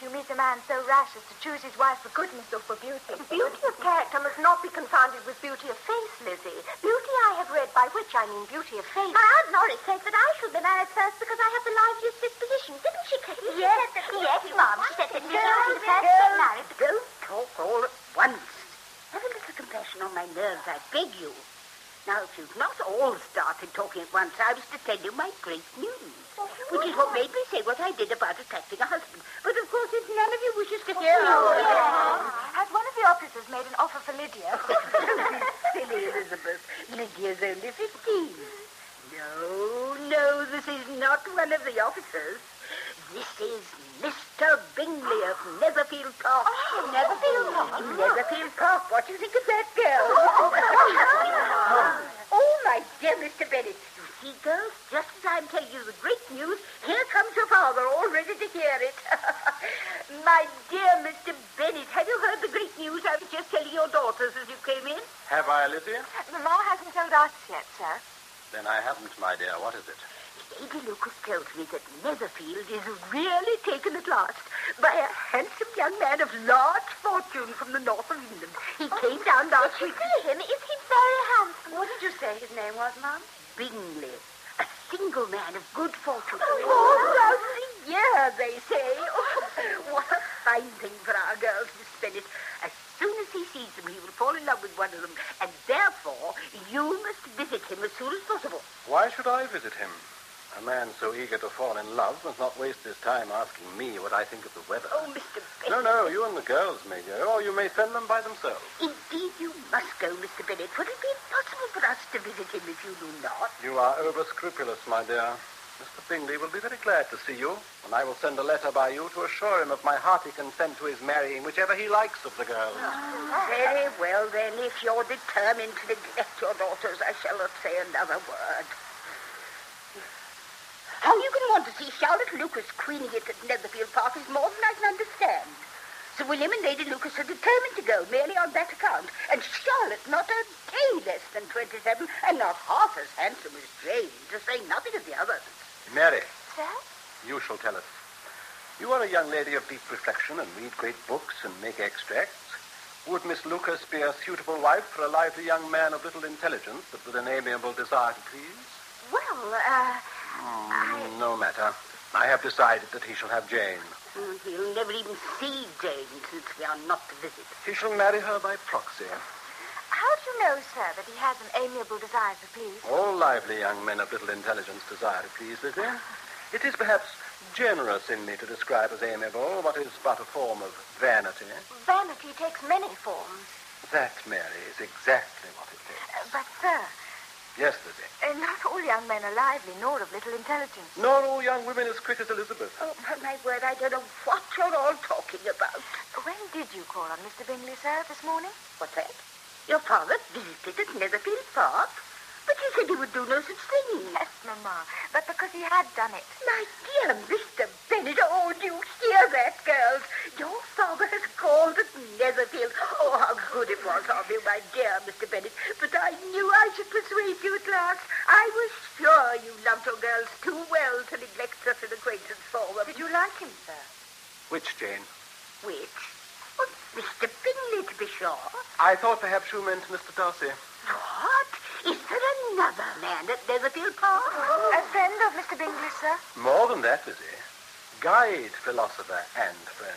If you meet a man so rash as to choose his wife for goodness or for beauty. Beauty of character must not be confounded with beauty of face, Lizzie. Beauty I have read, by which I mean beauty of face. My Aunt Norris says that I shall be married first because I have the liveliest disposition. Didn't she, Kitty? Yes, yes, Mom. She said that you Girls, should be first to get girls, married. don't talk all at once. Have a little compassion on my nerves, I beg you. Now, if you've not all started talking at once, I was to tell you my great news, which is what made me say what I did about attracting a husband. But, of course, if none of you wishes to hear... Has one of the officers made an offer for Lydia? Don't be silly, Elizabeth. Lydia's only 15. No, no, this is not one of the officers. This is Mr. Bingley of Netherfield Park. Oh, Netherfield Park? Netherfield Park. What do you think of that, girl? oh, my dear Mr. Bennet. You see, girls, just as I'm telling you the great news, here comes your father, all ready to hear it. my dear Mr. Bennet, have you heard the great news I was just telling your daughters as you came in? Have I, Lizzie? Mamma hasn't told us yet, sir. Then I haven't, my dear. What is it? Lady Lucas tells me that Netherfield is really taken at last by a handsome young man of large fortune from the north of England. He came down last week. See him? Is he very handsome? What did you say his name was, Mum? Bingley, a single man of good fortune. Oh, Four thousand a year, they say. Oh, what a fine thing for our girls, Miss Bennet. As soon as he sees them, he will fall in love with one of them, and therefore you must visit him as soon as possible. Why should I visit him? A man so eager to fall in love must not waste his time asking me what I think of the weather. Oh, Mr. Bennet. No, no, you and the girls may go, or you may send them by themselves. Indeed, you must go, Mr. Bennet. Would it be impossible for us to visit him if you do not? You are over scrupulous, my dear. Mr. Bingley will be very glad to see you, and I will send a letter by you to assure him of my hearty consent to his marrying whichever he likes of the girls. Ah, very well, then. If you're determined to neglect your daughters, I shall not say another word. How you can want to see Charlotte Lucas queening it at Netherfield Park is more than I can understand. Sir William and Lady Lucas are determined to go merely on that account, and Charlotte not a day less than 27 and not half as handsome as Jane, to say nothing of the others. Mary, Sir? you shall tell us. You are a young lady of deep reflection and read great books and make extracts. Would Miss Lucas be a suitable wife for a lively young man of little intelligence, but with an amiable desire to please? Well, uh, Hmm, no matter. I have decided that he shall have Jane. Mm, He'll never even see Jane since we are not to visit. He shall marry her by proxy. how do you know, sir, that he has an amiable desire to please? All lively young men of little intelligence desire to please, Lizzie. It is perhaps generous in me to describe as amiable what is but a form of vanity. Vanity takes many forms. That, Mary, is exactly what it Uh, but, sir, Yes, Lizzie. uh, not all young men are lively, nor of little intelligence. Nor all young women as quick as Elizabeth. Oh, my word, I don't know what you're all talking about. When did you call on Mr. Bingley, sir, this morning? What's that? Your father visited at Netherfield Park? But he said he would do no such thing. Yes, Mamma, but because he had done it. My dear Mr. Bennet, oh, do you hear that, girls? Your father has called at Netherfield. Oh, how good it was of you, my dear Mr. Bennet. But I knew I should persuade you at last. I was sure you loved your girls too well to neglect such an acquaintance for them. Did you like him, sir? Which, Jane? Which? Oh, Mr. Bingley, to be sure. I thought perhaps you meant Mr. Darcy. What? Man at Netherfield Park? A friend of Mr. Bingley, sir? More than that, Lizzie. Guide, philosopher, and friend.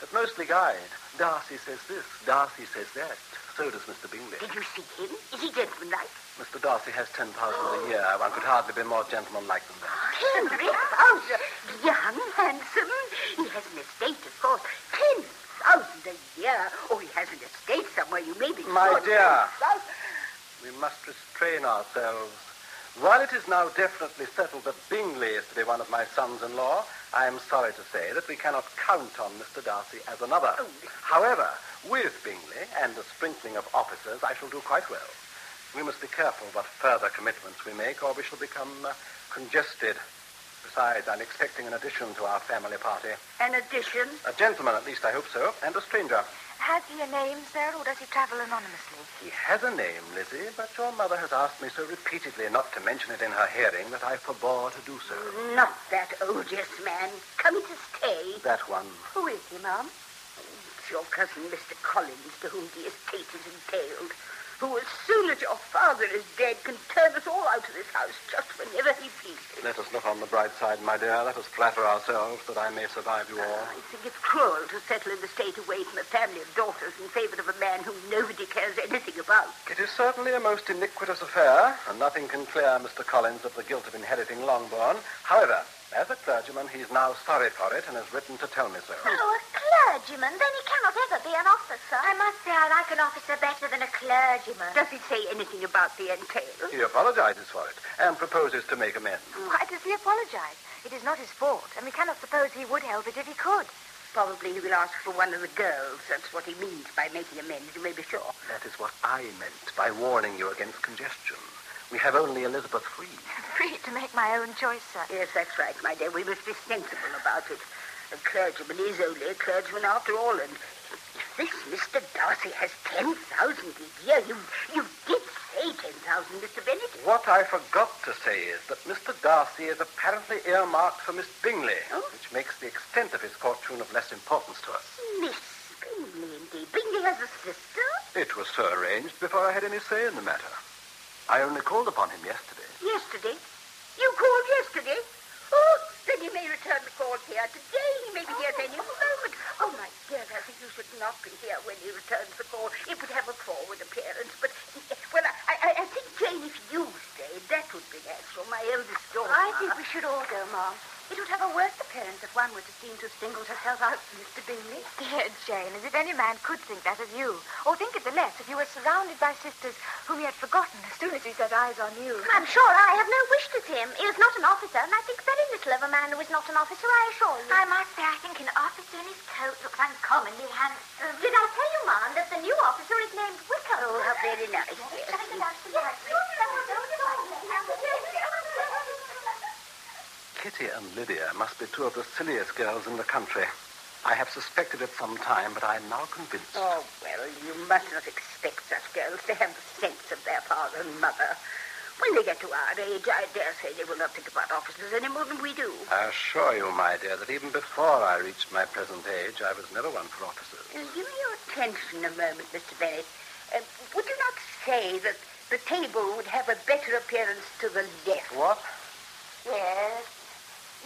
But mostly guide. Darcy says this, Darcy says that. So does Mr. Bingley. Did you see him? Is he gentlemanlike? Mr. Darcy has 10,000 a year. One could hardly be more gentlemanlike than that. Henry Bowser, young, handsome. He has an estate, of course. Ten thousand a year. Oh, he has an estate somewhere. You may be My sure. dear. 10,000. We must restrain ourselves. While it is now definitely settled that Bingley is to be one of my sons-in-law, I am sorry to say that we cannot count on Mr. Darcy as another. Oh. However, with Bingley and a sprinkling of officers, I shall do quite well. We must be careful what further commitments we make, or we shall become uh, congested. Besides, I'm expecting an addition to our family party. An addition. A gentleman, at least I hope so, and a stranger. Has he a name, sir, or does he travel anonymously? He has a name, Lizzie, but your mother has asked me so repeatedly not to mention it in her hearing that I forbore to do so. Not that odious man. Coming to stay. That one. Who is he, ma'am? It's your cousin, Mr. Collins, to whom the estate is entailed, who, as soon as your father is dead, can turn us all out of this house just whenever he pleases. Let us look on the bright side, my dear. Let us flatter ourselves that I may survive you all. I think it's cruel to settle in the state away from a family of daughters in favor of a man whom nobody cares anything about. It is certainly a most iniquitous affair, and nothing can clear Mr. Collins of the guilt of inheriting Longbourn. However, as a clergyman, he is now sorry for it and has written to tell me so. Oh, a clergyman? Then he cannot ever be an officer. I must say I like an officer better than a clergyman. Does he say anything about the entail? He apologizes for it and proposes to make amends. Why does he apologize? It is not his fault, and we cannot suppose he would help it if he could. Probably he will ask for one of the girls. That's what he means by making amends, you may be sure. That is what I meant by warning you against congestion. We have only Elizabeth Free. Free to make my own choice, sir. Yes, that's right, my dear. We must be sensible about it. A clergyman is only a clergyman after all, and if this Mr. Darcy has 10,000 a year, you, you did say 10,000, Mr. Bennet. What I forgot to say is that Mr. Darcy is apparently earmarked for Miss Bingley, Oh? which makes the extent of his fortune of less importance to us. Miss Bingley, indeed. Bingley has a sister? It was so arranged before I had any say in the matter. I only called upon him yesterday. Yesterday? You called yesterday? Oh, then he may return the call here today. He may be here at any moment. Oh, my dear, I think you should not be here when he returns the call. It would have a forward appearance. But, well, I, I, I think, Jane, if you stayed, that would be natural. My eldest daughter. I think we should all go, Mom. It would have a worse appearance if one were to seem to have singled herself out for Mr. Bingley. Dear Jane, as if any man could think that of you. Or think it the less if you were surrounded by sisters whom he had forgotten as soon as he set eyes on you. I'm sure I have no wish to see him. He is not an officer, and I think very little of a man who is not an officer, I assure you. I must say, I think an officer in his coat looks uncommonly handsome. Did I tell you, ma'am, that the new officer is named Wickham? Oh, how very nice, yes. Kitty and Lydia must be two of the silliest girls in the country. I have suspected it some time, but I am now convinced. Oh, well, you must not expect such girls to have the sense of their father and mother. When they get to our age, I dare say they will not think about officers any more than we do. I assure you, my dear, that even before I reached my present age, I was never one for officers. Uh, give me your attention a moment, Mr. Bennet. Uh, would you not say that the table would have a better appearance to the left? What? Yes.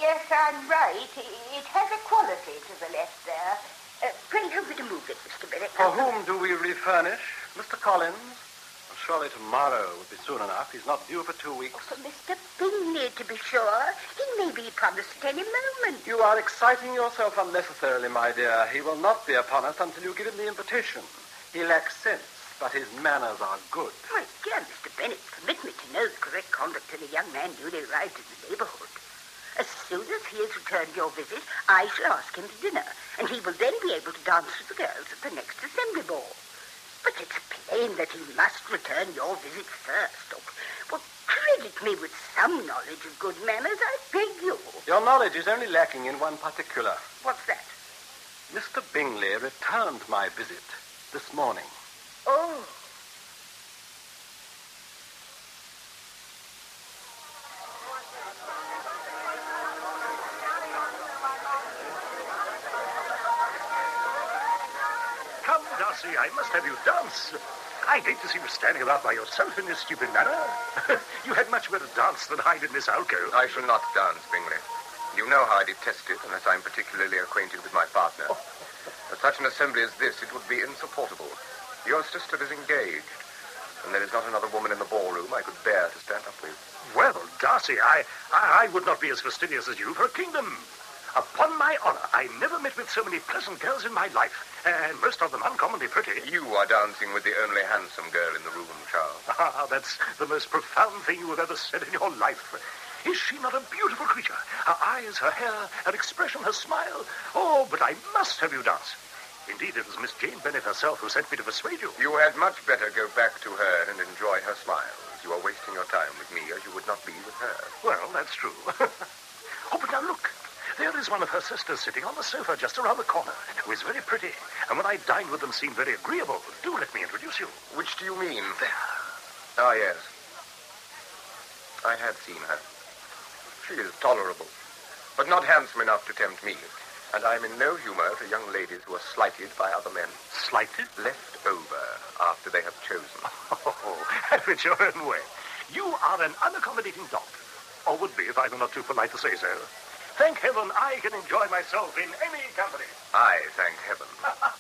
Yes, I'm right. It has a quality to the left there. Uh, pray help me to move it, Mr. Bennet. For whom do we refurnish? Mr. Collins? Well, surely tomorrow would be soon enough. He's not due for two weeks. For Mr. Bingley, to be sure. He may be upon promised at any moment. You are exciting yourself unnecessarily, my dear. He will not be upon us until you give him the invitation. He lacks sense, but his manners are good. My dear Mr. Bennet, permit me to know the correct conduct of a young man newly arrived in the neighborhood. As soon as he has returned your visit, I shall ask him to dinner, and he will then be able to dance with the girls at the next assembly ball. But it's plain that he must return your visit first. Oh, well, credit me with some knowledge of good manners, I beg you. Your knowledge is only lacking in one particular. What's that? Mr. Bingley returned my visit this morning. Oh, I must have you dance. I'd hate to see you standing about by yourself in this stupid manner. you had much better dance than hide in this alcove. I shall not dance, Bingley. You know how I detest it, unless I'm particularly acquainted with my partner. At such an assembly as this, it would be insupportable. Your sister is engaged, and there is not another woman in the ballroom I could bear to stand up with. Well, Darcy, I, I, I would not be as fastidious as you for a kingdom. Upon my honor, I never met with so many pleasant girls in my life, and most of them uncommonly pretty. You are dancing with the only handsome girl in the room, Charles. Ah, that's the most profound thing you have ever said in your life. Is she not a beautiful creature? Her eyes, her hair, her expression, her smile. Oh, but I must have you dance. Indeed, it was Miss Jane Bennet herself who sent me to persuade you. You had much better go back to her and enjoy her smiles. You are wasting your time with me as you would not be with her. Well, that's true. oh, but now look. There is one of her sisters sitting on the sofa just around the corner, who is very pretty, and when I dined with them seemed very agreeable. Do let me introduce you. Which do you mean? There. Ah, yes. I had seen her. She is tolerable, but not handsome enough to tempt me. And I'm in no humor for young ladies who are slighted by other men. Slighted? Left over after they have chosen. Oh, have it your own way. You are an unaccommodating dog. Or would be if I were not too polite to say so. Thank heaven I can enjoy myself in any company. I thank heaven.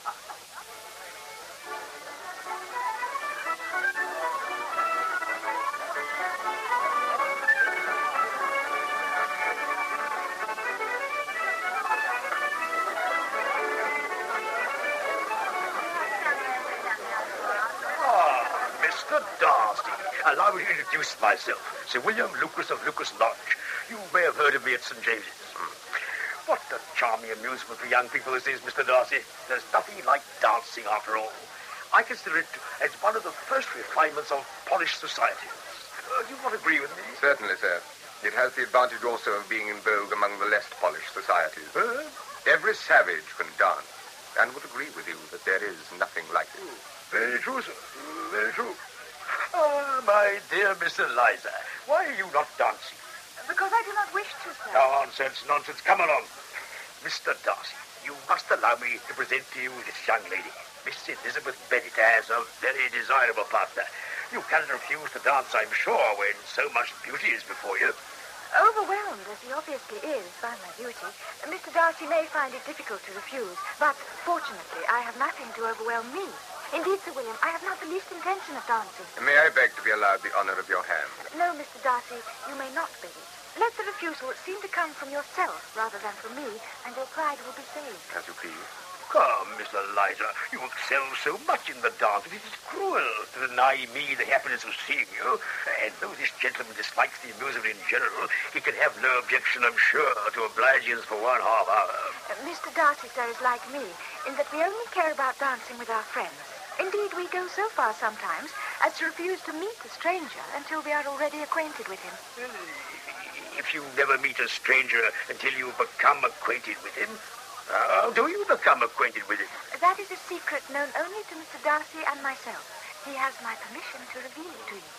Ah, Mr. Darcy. Allow me to introduce myself. Sir William Lucas of Lucas Lodge. You may have heard of me at St. James's. What a charming amusement for young people this is, Mr. Darcy. There's nothing like dancing after all. I consider it as one of the first refinements of polished society. Uh, do you not agree with me? Certainly, sir. It has the advantage also of being in vogue among the less polished societies. Uh, Every savage can dance, and would agree with you that there is nothing like it. very true, sir. Very true. Ah, my dear Miss Eliza, why are you not dancing? Because I do not wish to, sir. Nonsense, nonsense. Come along. Mr. Darcy, you must allow me to present to you this young lady, Miss Elizabeth Bennet, as a very desirable partner. You cannot refuse to dance, I'm sure, when so much beauty is before you. Overwhelmed as he obviously is by my beauty, Mr. Darcy may find it difficult to refuse, but fortunately I have nothing to overwhelm me. Indeed, Sir William, I have not the least intention of dancing. May I beg to be allowed the honor of your hand? No, Mr. Darcy, you may not beg it. Let the refusal seem to come from yourself rather than from me, and your pride will be saved. As you please. Come, Miss Eliza, you excel so much in the dance. That it is cruel to deny me the happiness of seeing you. And though this gentleman dislikes the amusement in general, he can have no objection, I'm sure, to obliging us for one half hour. Uh, Mr. Darcy, sir, is like me, in that we only care about dancing with our friends. Indeed, we go so far sometimes as to refuse to meet a stranger until we are already acquainted with him. If you never meet a stranger until you become acquainted with him, how do you become acquainted with him? That is a secret known only to Mr. Darcy and myself. He has my permission to reveal it to you.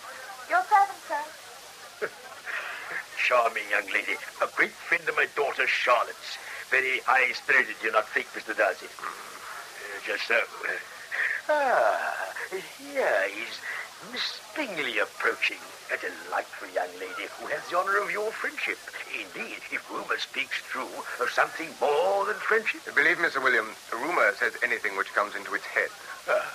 Your servant, sir. Charming young lady. A great friend of my daughter Charlotte's. Very high-spirited, do you not think, Mr. Darcy? Uh, just so. Ah, here is Miss Bingley approaching. A delightful young lady who has the honor of your friendship. Indeed, if rumor speaks true, of something more than friendship. Believe me, Sir William, rumor says anything which comes into its head. Ah,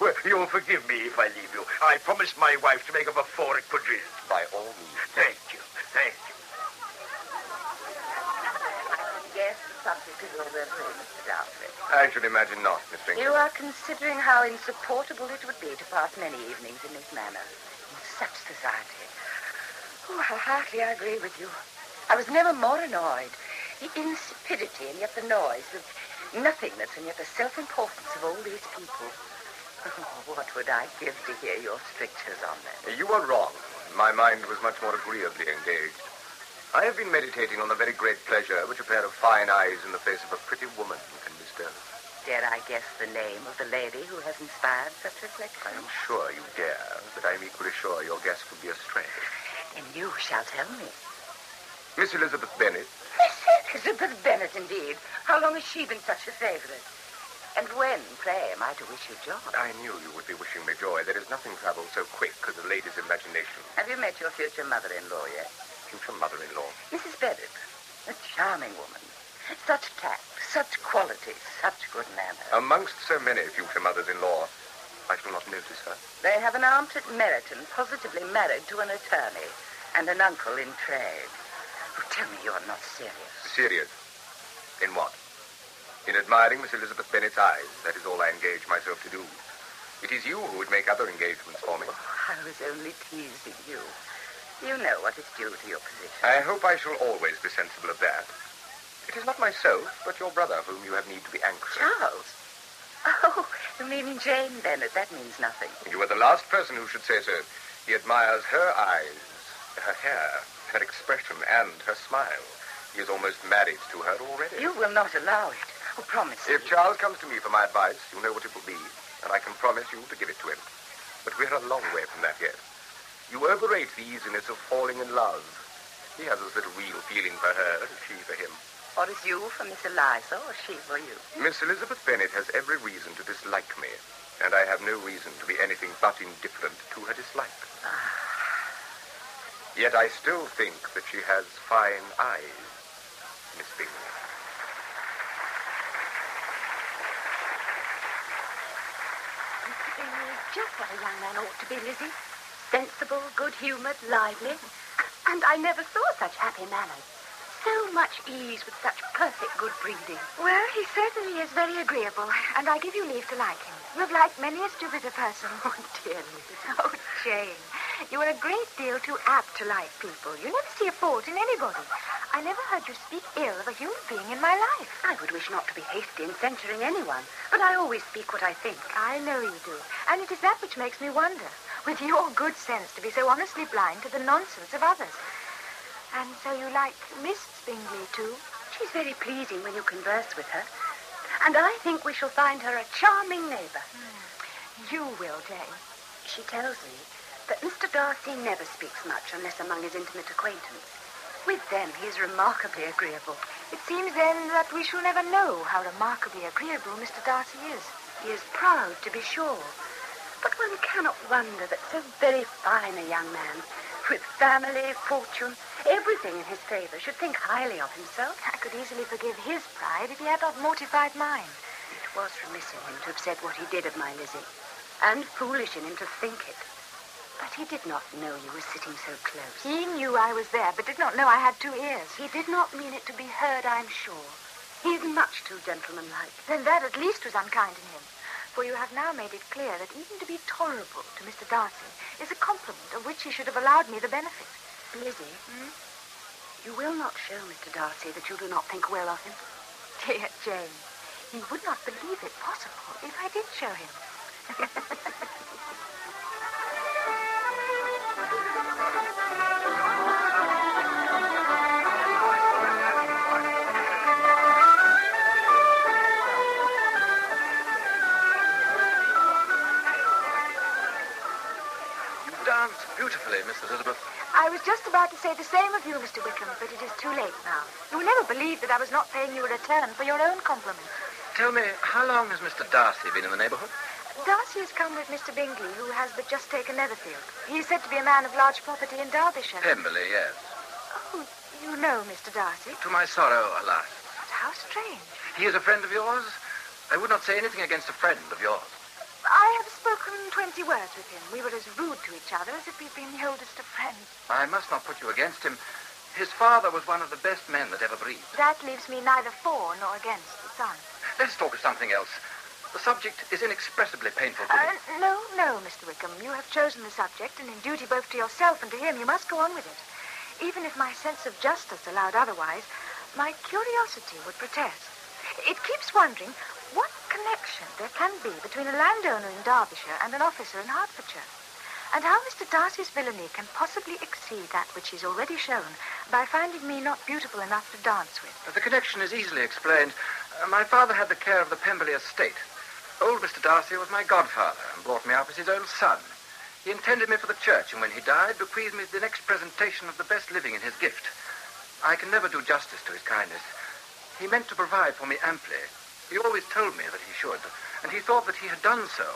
well, you'll forgive me if I leave you. I promised my wife to make up a four quadrille. By all means. Thank you, thank you. Subject is over, Mr. Darcy. I should imagine not, Miss Bingley. You are considering how insupportable it would be to pass many evenings in this manner, in such society. Oh, how heartily I agree with you. I was never more annoyed. The insipidity and yet the noise, the nothingness and yet the self-importance of all these people. Oh, what would I give to hear your strictures on them? You were wrong. My mind was much more agreeably engaged. I have been meditating on the very great pleasure which a pair of fine eyes in the face of a pretty woman can bestow. Dare I guess the name of the lady who has inspired such reflection? I am sure you dare, but I am equally sure your guess would be a astray. And you shall tell me. Miss Elizabeth Bennet, Miss Elizabeth Bennet, indeed. How long has she been such a favorite? And when, pray, am I to wish you joy? I knew you would be wishing me joy. There is nothing travels so quick as a lady's imagination. Have you met your future mother-in-law yet? Future mother-in-law. Mrs. Bennet. A charming woman. Such tact, such qualities, such good manners. Amongst so many future mothers-in-law, I shall not notice her. They have an aunt at Meryton, positively married to an attorney, and an uncle in trade. Oh, tell me you're not serious. Serious? In what? In admiring Miss Elizabeth Bennet's eyes. That is all I engage myself to do. It is you who would make other engagements for me. Oh, I was only teasing you. You know what is due to your position. I hope I shall always be sensible of that. It is not myself, but your brother whom you have need to be anxious. Charles? Oh, you mean Jane Bennet. That means nothing. You are the last person who should say so. He admires her eyes, her hair, her expression, and her smile. He is almost married to her already. You will not allow it. Oh, promise If me. Charles comes to me for my advice, you know what it will be, and I can promise you to give it to him. But we're a long way from that yet. You overrate the easiness of falling in love. He has as little real feeling for her as she for him. Or is you for Miss Eliza, or she for you? Miss Elizabeth Bennet has every reason to dislike me, and I have no reason to be anything but indifferent to her dislike. Ah. Yet I still think that she has fine eyes, Miss Bingley. Mr. Bingley is just what a young man ought to be, Lizzie. Sensible, good-humoured, lively. And I never saw such happy manners. So much ease with such perfect good breeding. Well, he certainly is very agreeable, and I give you leave to like him. You've liked many a stupider person. Oh, dear Lizzie. Oh, Jane, you are a great deal too apt to like people. You never see a fault in anybody. I never heard you speak ill of a human being in my life. I would wish not to be hasty in censuring anyone, but I always speak what I think. I know you do. And it is that which makes me wonder, with your good sense, to be so honestly blind to the nonsense of others. And so you like Miss Bingley, too? She's very pleasing when you converse with her. And I think we shall find her a charming neighbour. Hmm. You will, Jane. She tells me that Mr. Darcy never speaks much unless among his intimate acquaintance. With them, he is remarkably agreeable. It seems, then, that we shall never know how remarkably agreeable Mr. Darcy is. He is proud, to be sure. But one cannot wonder that so very fine a young man, with family, fortune, everything in his favour, should think highly of himself. I could easily forgive his pride if he had not mortified mine. It was remiss in him to have said what he did of my Lizzie, and foolish in him to think it. But he did not know you were sitting so close. He knew I was there, but did not know I had two ears. He did not mean it to be heard, I'm sure. He is much too gentlemanlike. Then that at least was unkind in him. For you have now made it clear that even to be tolerable to Mr. Darcy is a compliment of which he should have allowed me the benefit. Lizzie, hmm? you will not show Mr. Darcy that you do not think well of him. Dear Jane, he would not believe it possible if I did show him. about to say the same of you, Mr. Wickham, but it is too late now. You will never believe that I was not paying you a return for your own compliment. Tell me, how long has Mr. Darcy been in the neighborhood? Darcy has come with Mr. Bingley, who has but just taken Netherfield. He is said to be a man of large property in Derbyshire. Pemberley, yes. Oh, you know Mr. Darcy? To my sorrow, alas. But how strange. He is a friend of yours? I would not say anything against a friend of yours. I have spoken twenty words with him. We were as rude to each other as if we'd been the oldest of friends. I must not put you against him. His father was one of the best men that ever breathed. That leaves me neither for nor against the son. Let's talk of something else. The subject is inexpressibly painful to me. Uh, no, no, Mr. Wickham. You have chosen the subject, and in duty both to yourself and to him, you must go on with it. Even if my sense of justice allowed otherwise, my curiosity would protest. It keeps wondering connection there can be between a landowner in Derbyshire and an officer in Hertfordshire, and how Mr. Darcy's villainy can possibly exceed that which he's already shown by finding me not beautiful enough to dance with. The connection is easily explained. Uh, my father had the care of the Pemberley estate. Old Mr. Darcy was my godfather and brought me up as his own son. He intended me for the church, and when he died, bequeathed me the next presentation of the best living in his gift. I can never do justice to his kindness. He meant to provide for me amply, He always told me that he should, and he thought that he had done so.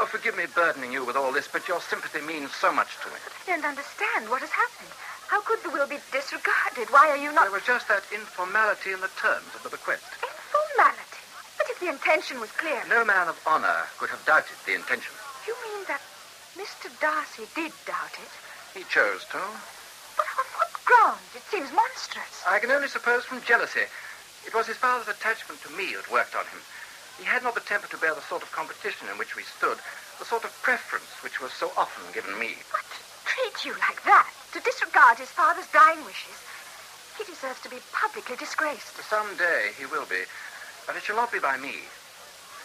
Oh, forgive me burdening you with all this, but your sympathy means so much to me. I don't understand what has happened. How could the will be disregarded? Why are you not... There was just that informality in the terms of the bequest. Informality? But if the intention was clear... No man of honor could have doubted the intention. You mean that Mr. Darcy did doubt it? He chose to. But on what grounds? It seems monstrous. I can only suppose from jealousy. It was his father's attachment to me that worked on him. He had not the temper to bear the sort of competition in which we stood, the sort of preference which was so often given me. But to treat you like that, to disregard his father's dying wishes, he deserves to be publicly disgraced. Some day he will be, but it shall not be by me.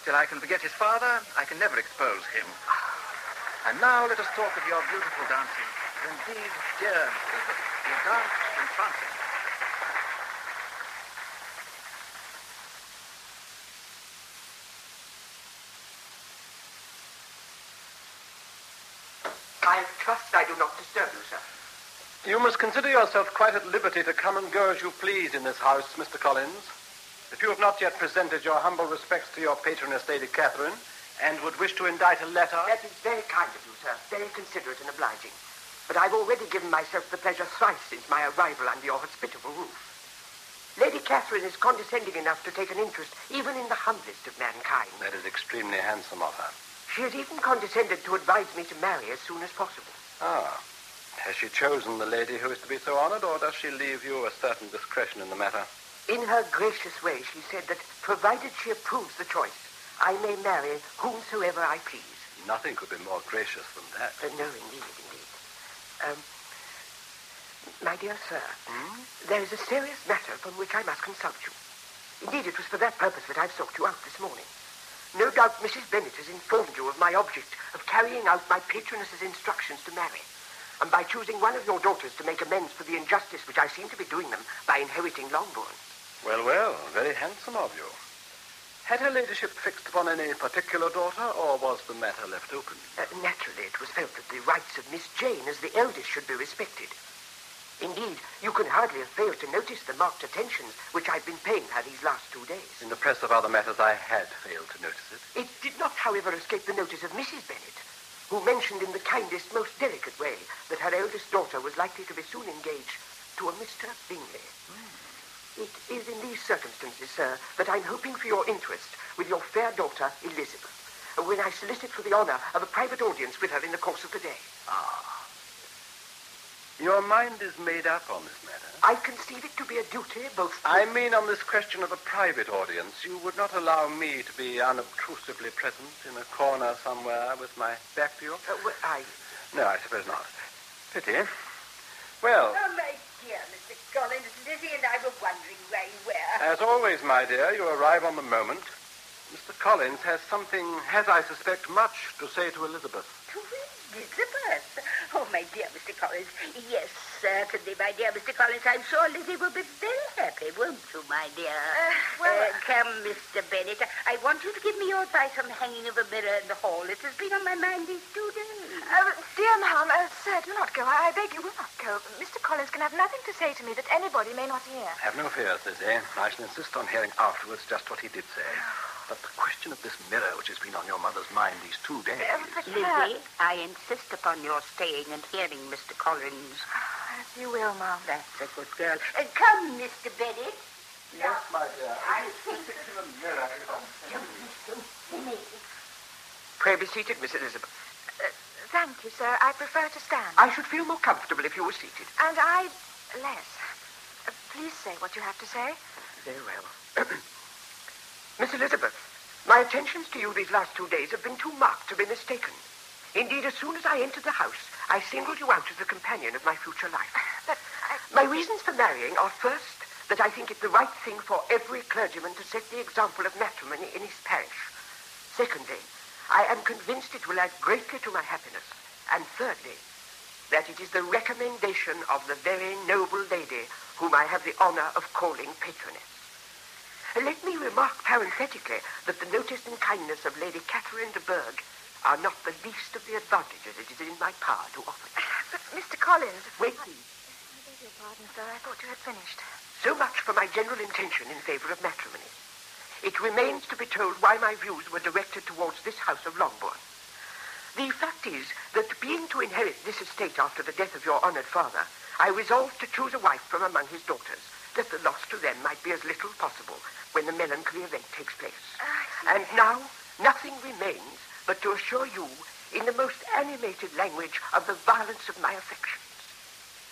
Till I can forget his father, I can never expose him. And now let us talk of your beautiful dancing. Indeed, dear you dance entrancing. I trust I do not disturb you, sir. You must consider yourself quite at liberty to come and go as you please in this house, Mr. Collins. If you have not yet presented your humble respects to your patroness, Lady Catherine, and would wish to indite a letter... That is very kind of you, sir. Very considerate and obliging. But I've already given myself the pleasure thrice since my arrival under your hospitable roof. Lady Catherine is condescending enough to take an interest even in the humblest of mankind. That is extremely handsome of her. She has even condescended to advise me to marry as soon as possible. Ah. Has she chosen the lady who is to be so honored, or does she leave you a certain discretion in the matter? In her gracious way, she said that, provided she approves the choice, I may marry whomsoever I please. Nothing could be more gracious than that. Uh, no, indeed, indeed. Um, my dear sir, Hmm? there is a serious matter upon which I must consult you. Indeed, it was for that purpose that I've sought you out this morning. No doubt Mrs. Bennet has informed you of my object of carrying out my patroness's instructions to marry, and by choosing one of your daughters to make amends for the injustice which I seem to be doing them by inheriting Longbourn. Well, well, very handsome of you. Had her ladyship fixed upon any particular daughter, or was the matter left open? Uh, naturally, it was felt that the rights of Miss Jane as the eldest should be respected. Indeed, you can hardly have failed to notice the marked attentions which I've been paying her these last two days. In the press of other matters, I had failed to notice it. It did not, however, escape the notice of Mrs. Bennet, who mentioned in the kindest, most delicate way that her eldest daughter was likely to be soon engaged to a Mr. Bingley. Hmm. It is in these circumstances, sir, that I'm hoping for your interest with your fair daughter, Elizabeth, when I solicit for the honor of a private audience with her in the course of the day. Ah. Your mind is made up on this matter. I conceive it to be a duty both... I mean on this question of a private audience. You would not allow me to be unobtrusively present in a corner somewhere with my back to you? Uh, well, I... No, I suppose not. Pity. Well, Oh, my dear Mr. Collins, Lizzie and I were wondering where you were. as always, my dear, you arrive on the moment. Mr. Collins has something, has, I suspect, much to say to Elizabeth. To Elizabeth? Oh, my dear Mr. Collins. Yes, certainly, my dear Mr. Collins. I'm sure Lizzie will be very happy, won't you, my dear? well, Uh, come, Mr. Bennet. I want you to give me your advice on the hanging of a mirror in the hall. It has been on my mind these two days. Uh, dear ma'am, uh, sir, do not go. I, I beg you will not go. Mr. Collins can have nothing to say to me that anybody may not hear. Have no fears, Lizzie. I shall insist on hearing afterwards just what he did say. But the question of this mirror, which has been on your mother's mind these two days. Lizzie, I insist upon your staying and hearing Mr. Collins. As you will, ma'am. That's a good girl. Uh, come, Mr. Bennet. Yes, my dear. I think... In the mirror. Pray be seated, Miss Elizabeth. Thank you, sir. I prefer to stand. I should feel more comfortable if you were seated. And I less. Uh, please say what you have to say. Very well. Miss Elizabeth, my attentions to you these last two days have been too marked to be mistaken. Indeed, as soon as I entered the house, I singled you out as the companion of my future life. But I... My reasons for marrying are first, that I think it the right thing for every clergyman to set the example of matrimony in his parish. Secondly, I am convinced it will add greatly to my happiness. And thirdly, that it is the recommendation of the very noble lady whom I have the honor of calling patroness. Let me remark parenthetically that the notice and kindness of Lady Catherine de Bourgh are not the least of the advantages it is in my power to offer. But, Mr. Collins... Wait, please. I beg your pardon, sir. I thought you had finished. So much for my general intention in favor of matrimony. it remains to be told why my views were directed towards this house of Longbourn. The fact is that being to inherit this estate after the death of your honoured father, I resolved to choose a wife from among his daughters, that the loss to them might be as little possible when the melancholy event takes place. Ah, and now, nothing remains but to assure you, in the most animated language, of the violence of my affections.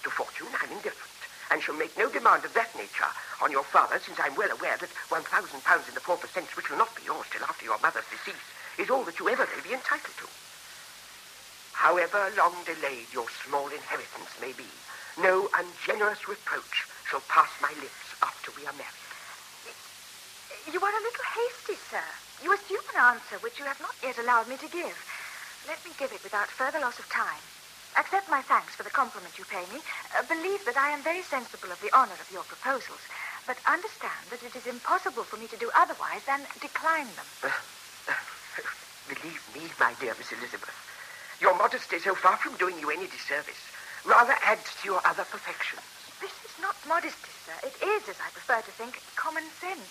To fortune, I'm indifferent, and shall make no demand of that nature on your father, since I'm well aware that one thousand pounds in the four per cent, which will not be yours till after your mother's decease, is all that you ever may be entitled to. However long delayed your small inheritance may be, no ungenerous reproach shall pass my lips after we are married. You are a little hasty, sir. You assume an answer which you have not yet allowed me to give. Let me give it without further loss of time. Accept my thanks for the compliment you pay me. Uh, believe that I am very sensible of the honor of your proposals, but understand that it is impossible for me to do otherwise than decline them. Believe me, my dear Miss Elizabeth, your modesty, so far from doing you any disservice, rather adds to your other perfections. Not modesty, sir. It is, as I prefer to think, common sense.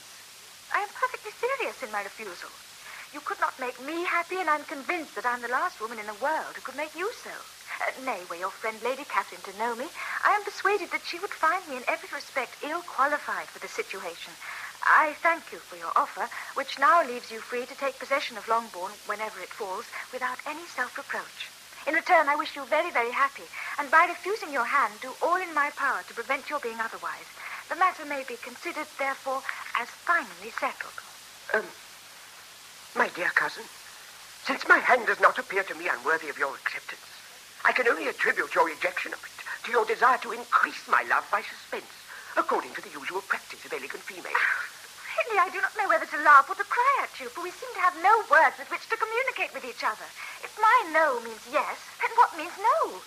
I am perfectly serious in my refusal. You could not make me happy, and I'm convinced that I'm the last woman in the world who could make you so. Uh, nay, were your friend Lady Catherine to know me, I am persuaded that she would find me in every respect ill qualified for the situation. I thank you for your offer, which now leaves you free to take possession of Longbourn whenever it falls, without any self-reproach. In return, I wish you very, very happy, and by refusing your hand, do all in my power to prevent your being otherwise. The matter may be considered, therefore, as finally settled. Um, my dear cousin, since my hand does not appear to me unworthy of your acceptance, I can only attribute your rejection of it to your desire to increase my love by suspense, according to the usual practice of elegant females. I do not know whether to laugh or to cry at you, for we seem to have no words with which to communicate with each other. If my no means yes, then what means no?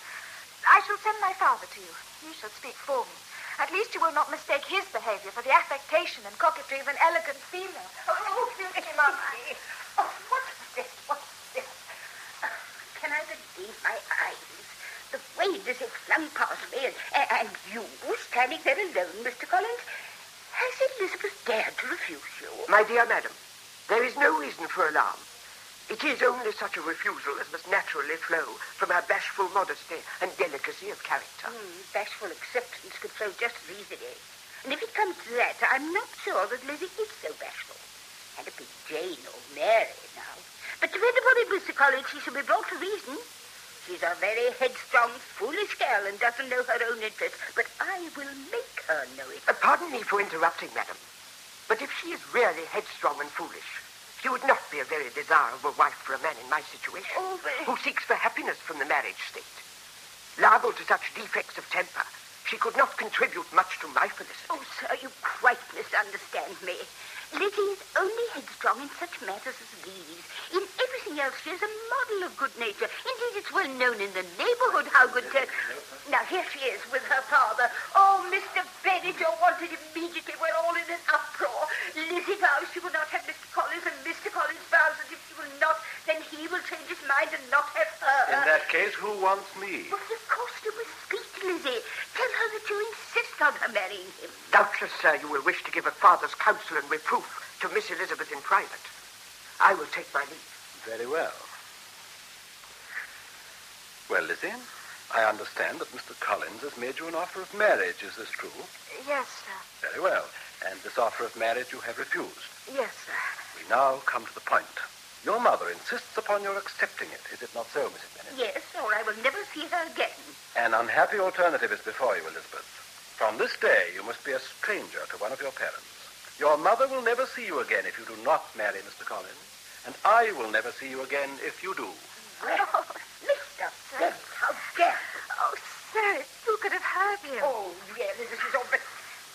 I shall send my father to you. He shall speak for me. At least you will not mistake his behavior for the affectation and coquetry of an elegant female. Oh, oh beauty, Mummy. Oh, what's this? What's this? Oh, can I believe my eyes? The way this is flung past me, and, and you standing there alone, Mr. Collins. Has Elizabeth dared to refuse you? My dear madam, there is no reason for alarm. It is only such a refusal as must naturally flow from her bashful modesty and delicacy of character. Hmm, bashful acceptance could flow just as easily. And if it comes to that, I'm not sure that Lizzie is so bashful. Had it been Jane or Mary now. But depend upon it, Mr. Collins, she shall be brought to reason. She's a very headstrong, foolish girl and doesn't know her own interest, but I will make her know it. Uh, pardon me for interrupting, madam, but if she is really headstrong and foolish, she would not be a very desirable wife for a man in my situation, Oh, who seeks for happiness from the marriage state. Liable to such defects of temper, she could not contribute much to my felicity. Oh, sir, you quite misunderstand me. Lizzie is only headstrong in such matters as these. In everything else, she is a model of good nature. Indeed, it's well known in the neighborhood how good... Uh... Now, here she is with her father. Oh, Mr. Bennet, you're wanted immediately. We're all in an uproar. Lizzie vows she will not have Mr. Collins, and Mr. Collins vows that if she will not, then he will change his mind and not have her. In that case, who wants me? But of course you must speak to Lizzie. Tell her that you insist on her marrying him. Doubtless, sir, you will wish to give a father's counsel and reproof to Miss Elizabeth in private. I will take my leave. Very well. Well, Lizzie, I understand that Mr. Collins has made you an offer of marriage. Is this true? Yes, sir. Very well. And this offer of marriage you have refused. Yes, sir. We now come to the point. Your mother insists upon your accepting it. Is it not so, Mrs. Bennet? Yes, or I will never see her again. An unhappy alternative is before you, Elizabeth. From this day, you must be a stranger to one of your parents. Your mother will never see you again if you do not marry Mr. Collins, and I will never see you again if you do. Oh, Mr. Bennet, how dare you? Oh, sir, who could have heard him. Oh, really, this is all... But,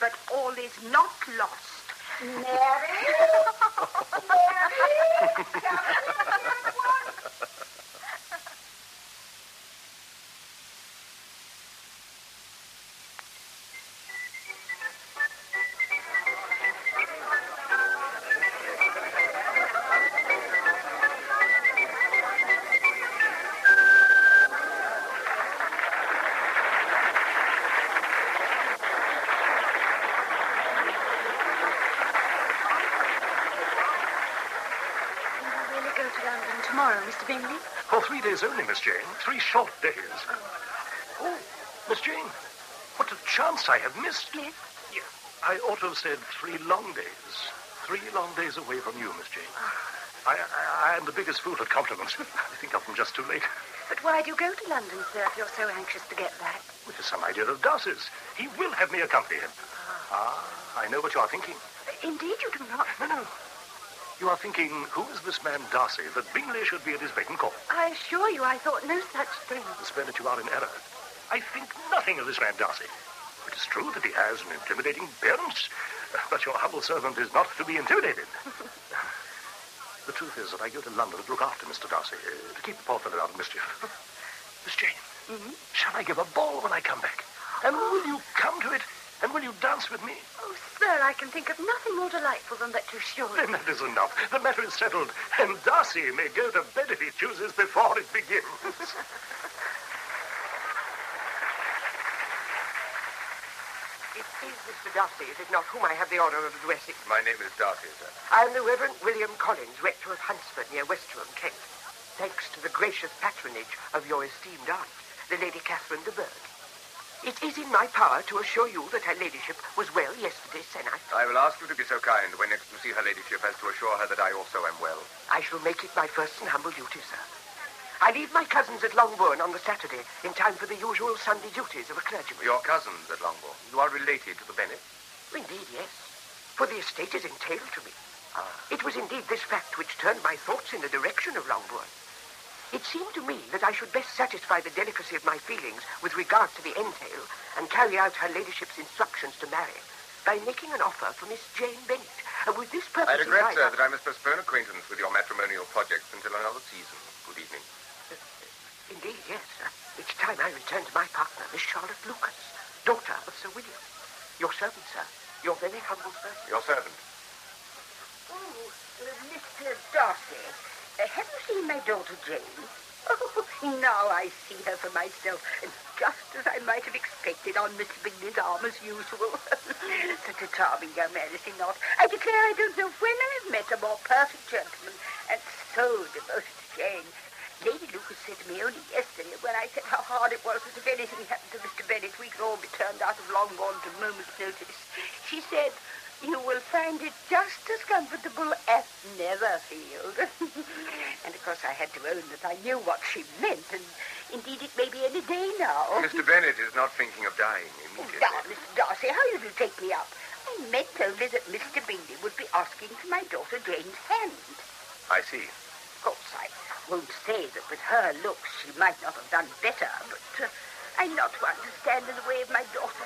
but all is not lost. Mary? Bingley? three days only, Miss Jane. Three short days. Oh, Miss Jane, what a chance I have missed. Yes? Yeah, I ought to have said three long days. Three long days away from you, Miss Jane. I, I, I am the biggest fool at compliments. I think of them just too late. But why do you go to London, sir, if you're so anxious to get back? With some idea of Darcy's. He will have me accompany him. Ah, I know what you are thinking. Indeed, you do not. No, no. You are thinking, who is this man Darcy that Bingley should be at his beck and call? I assure you, I thought no such thing. Miss Bennet, you are in error. I think nothing of this man Darcy. It is true that he has an intimidating appearance, but your humble servant is not to be intimidated. the truth is that I go to London to look after Mr. Darcy, uh, to keep the poor fellow out of mischief. Miss Jane, Mm-hmm. shall I give a ball when I come back? And will you come to it? And will you dance with me? Sir, I can think of nothing more delightful than that you should. Then that is enough. The matter is settled, and Darcy may go to bed if he chooses before it begins. It is Mr. Darcy, is it not, whom I have the honour of addressing? My name is Darcy, sir. I am the Reverend William Collins, rector of Hunsford, near Westerham, Kent. Thanks to the gracious patronage of your esteemed aunt, the Lady Catherine de Bourgh. It is in my power to assure you that her ladyship was well yesterday se'nnight. I will ask you to be so kind when next you see her ladyship as to assure her that I also am well. I shall make it my first and humble duty, sir. I leave my cousins at Longbourn on the Saturday in time for the usual Sunday duties of a clergyman. Your cousins at Longbourn. You are related to the Bennets? Indeed, yes. For the estate is entailed to me. Ah. It was indeed this fact which turned my thoughts in the direction of Longbourn. It seemed to me that I should best satisfy the delicacy of my feelings with regard to the entail and carry out her ladyship's instructions to marry by making an offer for Miss Jane Bennet. And with this purpose I regret, mind, sir, that I must postpone acquaintance with your matrimonial projects until another season. Good evening. Indeed, yes. Uh, it's time I return to my partner, Miss Charlotte Lucas, daughter of Sir William. Your servant, sir. Your very humble servant. Your servant. Oh, uh, Mr. Darcy, uh, have you seen my daughter Jane? Oh, now I see her for myself, and just as I might have expected on Mr. Bingley's arm as usual. Such a charming young man, is he not? I declare I don't know when I've met a more perfect gentleman, and so devoted to Jane. Lady Lucas said to me only yesterday when I said how hard it was that if anything happened to Mr. Bennet, we could all be turned out of Longbourn at a moment's notice. She said, you will find it just as comfortable at Netherfield. and of course I had to own that I knew what she meant, and indeed it may be any day now. Mr. Bennet is not thinking of dying immediately. Now, Mr. Darcy, how you do take me up? I meant only that Mr. Bingley would be asking for my daughter Jane's hand. I see. Of course, I won't say that with her looks she might not have done better, but uh, I'm not one to stand in the way of my daughter.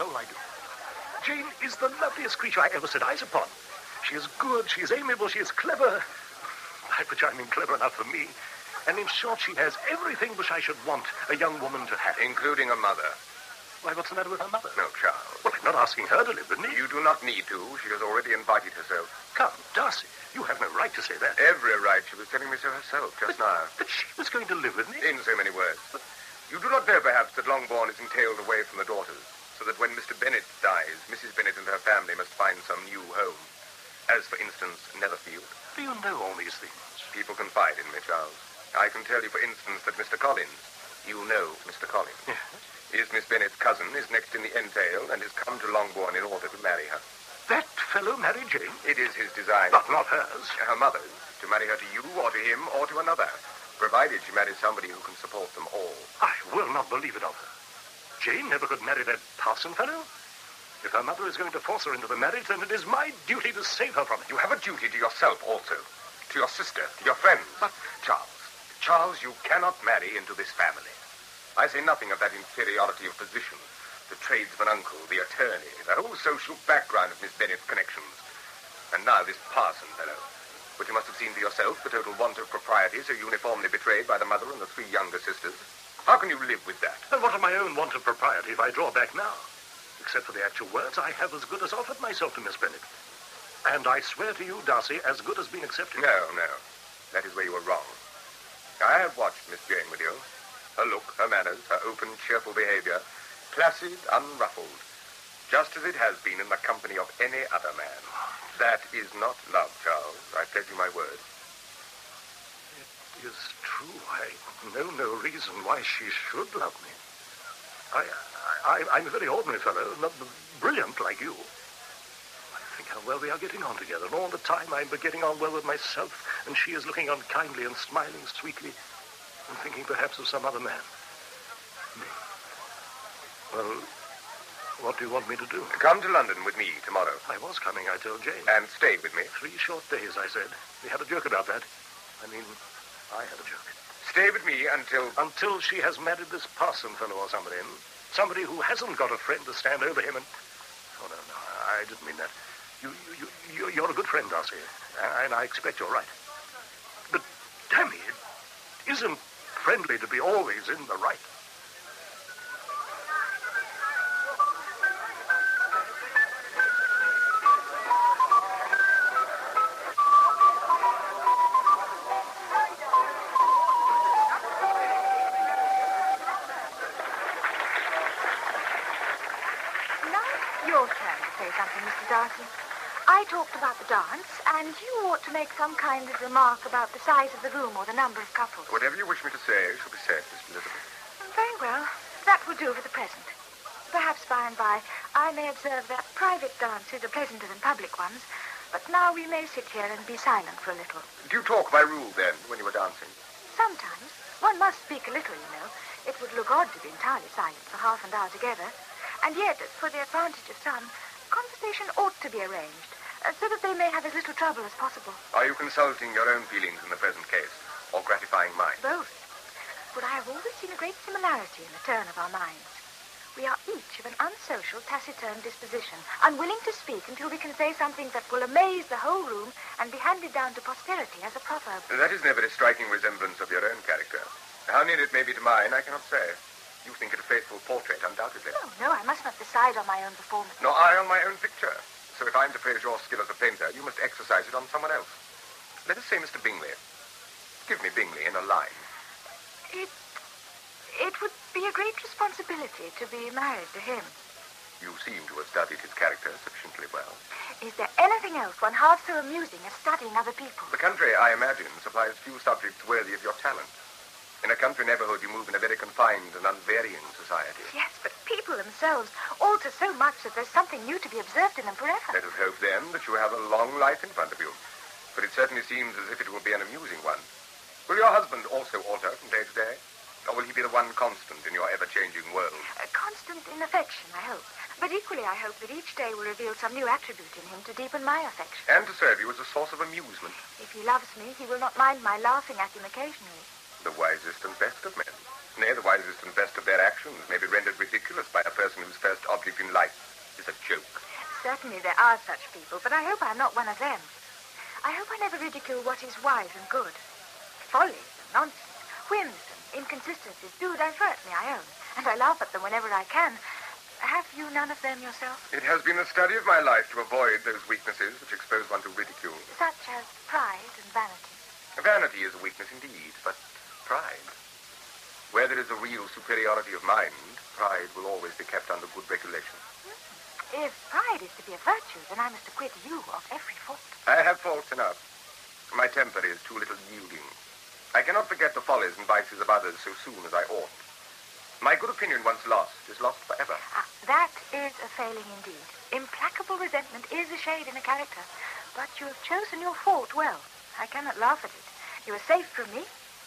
soul, I do. Jane is the loveliest creature I ever set eyes upon. She is good, she is amiable, she is clever. By which I mean clever enough for me. And in short, she has everything which I should want a young woman to have. Including a mother. Why, what's the matter with her mother? No, Charles. Well, I'm not asking her to live with me. You do not need to. She has already invited herself. Come, Darcy, you have no right to say that. Every right. She was telling me so herself just now. But she was going to live with me. In so many words. But... You do not know, perhaps, that Longbourn is entailed away from the daughters, so that when Mr. Bennet dies, Mrs. Bennet and her family must find some new home. As, for instance, Netherfield. Do you know all these things? People confide in me, Charles. I can tell you, for instance, that Mr. Collins, you know Mr. Collins, Yes. is Miss Bennet's cousin, is next in the entail, and has come to Longbourn in order to marry her. That fellow married Jane? It is his design. But not hers. Her mother's, to marry her to you, or to him, or to another, provided she marries somebody who can support them all. I will not believe it of her. Jane never could marry that parson fellow. If her mother is going to force her into the marriage, then it is my duty to save her from it. You have a duty to yourself also, to your sister, to your friends. But, Charles, Charles, you cannot marry into this family. I say nothing of that inferiority of position, the tradesman uncle, the attorney, the whole social background of Miss Bennet's connections. And now this parson fellow. But you must have seen for yourself the total want of propriety so uniformly betrayed by the mother and the three younger sisters. How can you live with that? And what of my own want of propriety if I draw back now? Except for the actual words, I have as good as offered myself to Miss Bennet. And I swear to you, Darcy, as good as been accepted. No, no. That is where you are wrong. I have watched Miss Jane with you. Her look, her manners, her open, cheerful behavior, placid, unruffled, just as it has been in the company of any other man. That is not love, Charles. I pledge you my word. It is true. I know no reason why she should love me. I, I, I'm a very ordinary fellow, not brilliant like you. I think how well we are getting on together, and all the time I'm getting on well with myself, and she is looking on kindly and smiling sweetly, and thinking perhaps of some other man. Me. Well, what do you want me to do? Come to London with me tomorrow. I was coming, I told Jane. And stay with me. Three short days, I said. We had a joke about that. I mean, I had a joke. Stay with me until... Until she has married this parson fellow or somebody. Somebody who hasn't got a friend to stand over him and... Oh, no, no, I didn't mean that. You, you, you, you're a good friend, Darcy, and I expect you're right. But, damn it isn't friendly to be always in the right. About the size of the room or the number of couples. Whatever you wish me to say shall be said, Miss Elizabeth. Mm, very well. That will do for the present. Perhaps by and by I may observe that private dances are pleasanter than public ones, but now we may sit here and be silent for a little. Do you talk by rule, then, when you are dancing? Sometimes. One must speak a little, you know. It would look odd to be entirely silent for half an hour together. And yet, for the advantage of some, conversation ought to be arranged, uh, so that they may have as little trouble as possible. Are you consulting your own feelings in the present case, or gratifying mine? Both. But I have always seen a great similarity in the turn of our minds. We are each of an unsocial, taciturn disposition, unwilling to speak until we can say something that will amaze the whole room and be handed down to posterity as a proverb. That is never a striking resemblance of your own character. How near it may be to mine, I cannot say. You think it a faithful portrait, undoubtedly. Oh, no, I must not decide on my own performance. Nor I on my own picture. So if I'm to praise your skill as a painter, you must exercise it on someone else. Let us say Mr. Bingley. Give me Bingley in a line. It, it would be a great responsibility to be married to him. You seem to have studied his character sufficiently well. Is there anything else one half so amusing as studying other people? The country, I imagine, supplies few subjects worthy of your talent. In a country neighborhood, you move in a very confined and unvarying society. Yes, but people themselves alter so much that there's something new to be observed in them forever. Let us hope, then, that you have a long life in front of you. But it certainly seems as if it will be an amusing one. Will your husband also alter from day to day? Or will he be the one constant in your ever-changing world? A constant in affection, I hope. But equally, I hope that each day will reveal some new attribute in him to deepen my affection. And to serve you as a source of amusement. If he loves me, he will not mind my laughing at him occasionally. The wisest and best of men. Nay, the wisest and best of their actions may be rendered ridiculous by a person whose first object in life is a joke. Certainly there are such people, but I hope I'm not one of them. I hope I never ridicule what is wise and good. Follies and nonsense, whims and inconsistencies do divert me, I own, and I laugh at them whenever I can. Have you none of them yourself? It has been the study of my life to avoid those weaknesses which expose one to ridicule. Such as pride and vanity. Vanity is a weakness indeed, but pride. Where there is a real superiority of mind, pride will always be kept under good regulation. If pride is to be a virtue, then I must acquit you of every fault. I have faults enough. My temper is too little yielding. I cannot forget the follies and vices of others so soon as I ought. My good opinion once lost is lost forever. Ah, that is a failing indeed. Implacable resentment is a shade in a character. But you have chosen your fault well. I cannot laugh at it. You are safe from me.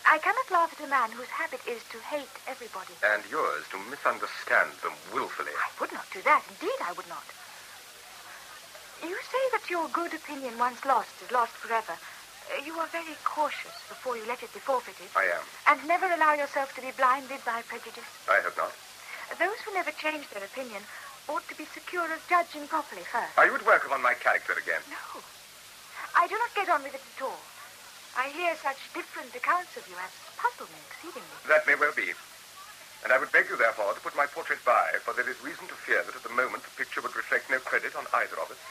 I cannot laugh at a man whose habit is to hate everybody. And yours to misunderstand them willfully. I would not do that. Indeed, I would not. You say that your good opinion once lost is lost forever. Uh, You are very cautious before you let it be forfeited. I am. And never allow yourself to be blinded by prejudice. I have not. Those who never change their opinion ought to be secure of judging properly first. Are you at work upon my character again? No. I do not get on with it at all. I hear such different accounts of you as puzzle me exceedingly. That may well be. And I would beg you, therefore, to put my portrait by, for there is reason to fear that at the moment the picture would reflect no credit on either of us.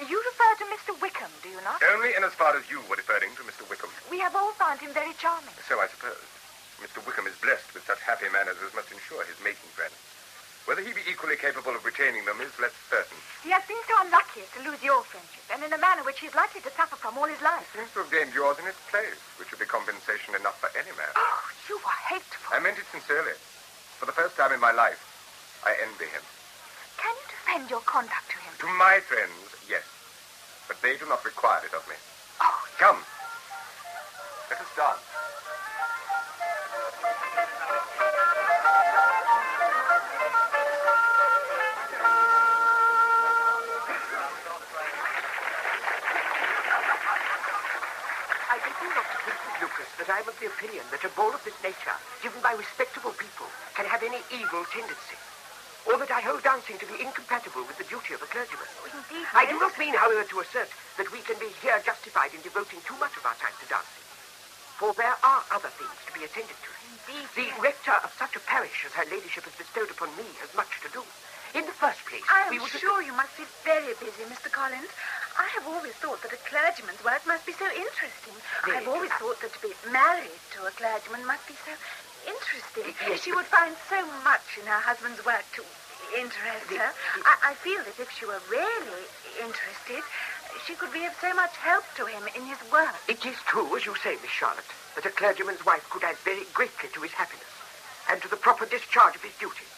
You refer to Mr. Wickham, do you not? Only in as far as you were referring to Mr. Wickham. We have all found him very charming. So I suppose. Mr. Wickham is blessed with such happy manners as must ensure his making friends. Whether he be equally capable of retaining them is less certain. He has been so unlucky as to lose your friendship, and in a manner which he is likely to suffer from all his life. He seems to have gained yours in its place, which would be compensation enough for any man. Oh, you are hateful. I meant it sincerely. For the first time in my life, I envy him. Can you defend your conduct to him? To my friends, yes. But they do not require it of me. Oh, Come. Let us dance. That I'm of the opinion that a ball of this nature, given by respectable people, can have any evil tendency. Or that I hold dancing to be incompatible with the duty of a clergyman. indeed, I do not mean, however, to assert that we can be here justified in devoting too much of our time to dancing. For there are other things to be attended to. Indeed, The rector of such a parish as her ladyship has bestowed upon me has much to do. In the first place, I am we sure you must be very busy, Mr. Collins. I have always thought that a clergyman's work must be so interesting. Very I've always thought that to be married to a clergyman must be so interesting. Yes, she would find so much in her husband's work to interest her. I, I feel that if she were really interested, she could be of so much help to him in his work. It is true, as you say, Miss Charlotte, that a clergyman's wife could add very greatly to his happiness and to the proper discharge of his duties.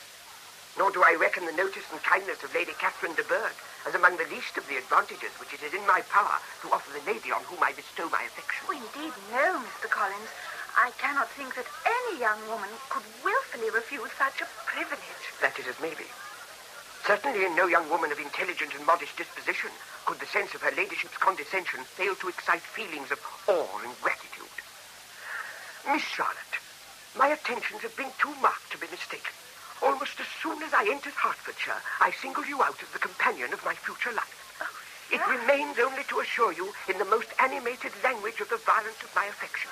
Nor do I reckon the notice and kindness of Lady Catherine de Bourgh as among the least of the advantages which it is in my power to offer the lady on whom I bestow my affection. Oh, indeed, no, Mr. Collins. I cannot think that any young woman could willfully refuse such a privilege. That is as may be. Certainly in no young woman of intelligent and modest disposition could the sense of her ladyship's condescension fail to excite feelings of awe and gratitude. Miss Charlotte, my attentions have been too marked to be mistaken. Almost as soon as I entered Hertfordshire, I singled you out as the companion of my future life. Oh, it remains only to assure you in the most animated language of the violence of my affection.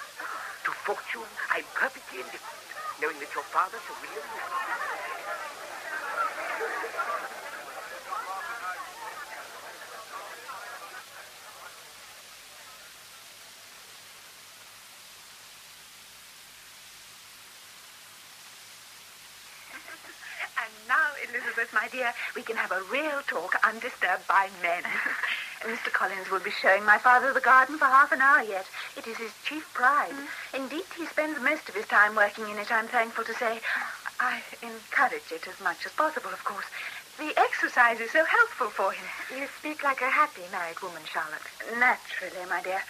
To fortune, I'm perfectly indifferent, knowing that your father, Sir William... And now, My dear, we can have a real talk undisturbed by men. Mr. Collins will be showing my father the garden for half an hour yet. It is his chief pride. Mm. Indeed, he spends most of his time working in it, I'm thankful to say. I encourage it as much as possible, of course. The exercise is so helpful for him. You speak like a happy married woman, Charlotte. Naturally, my dear.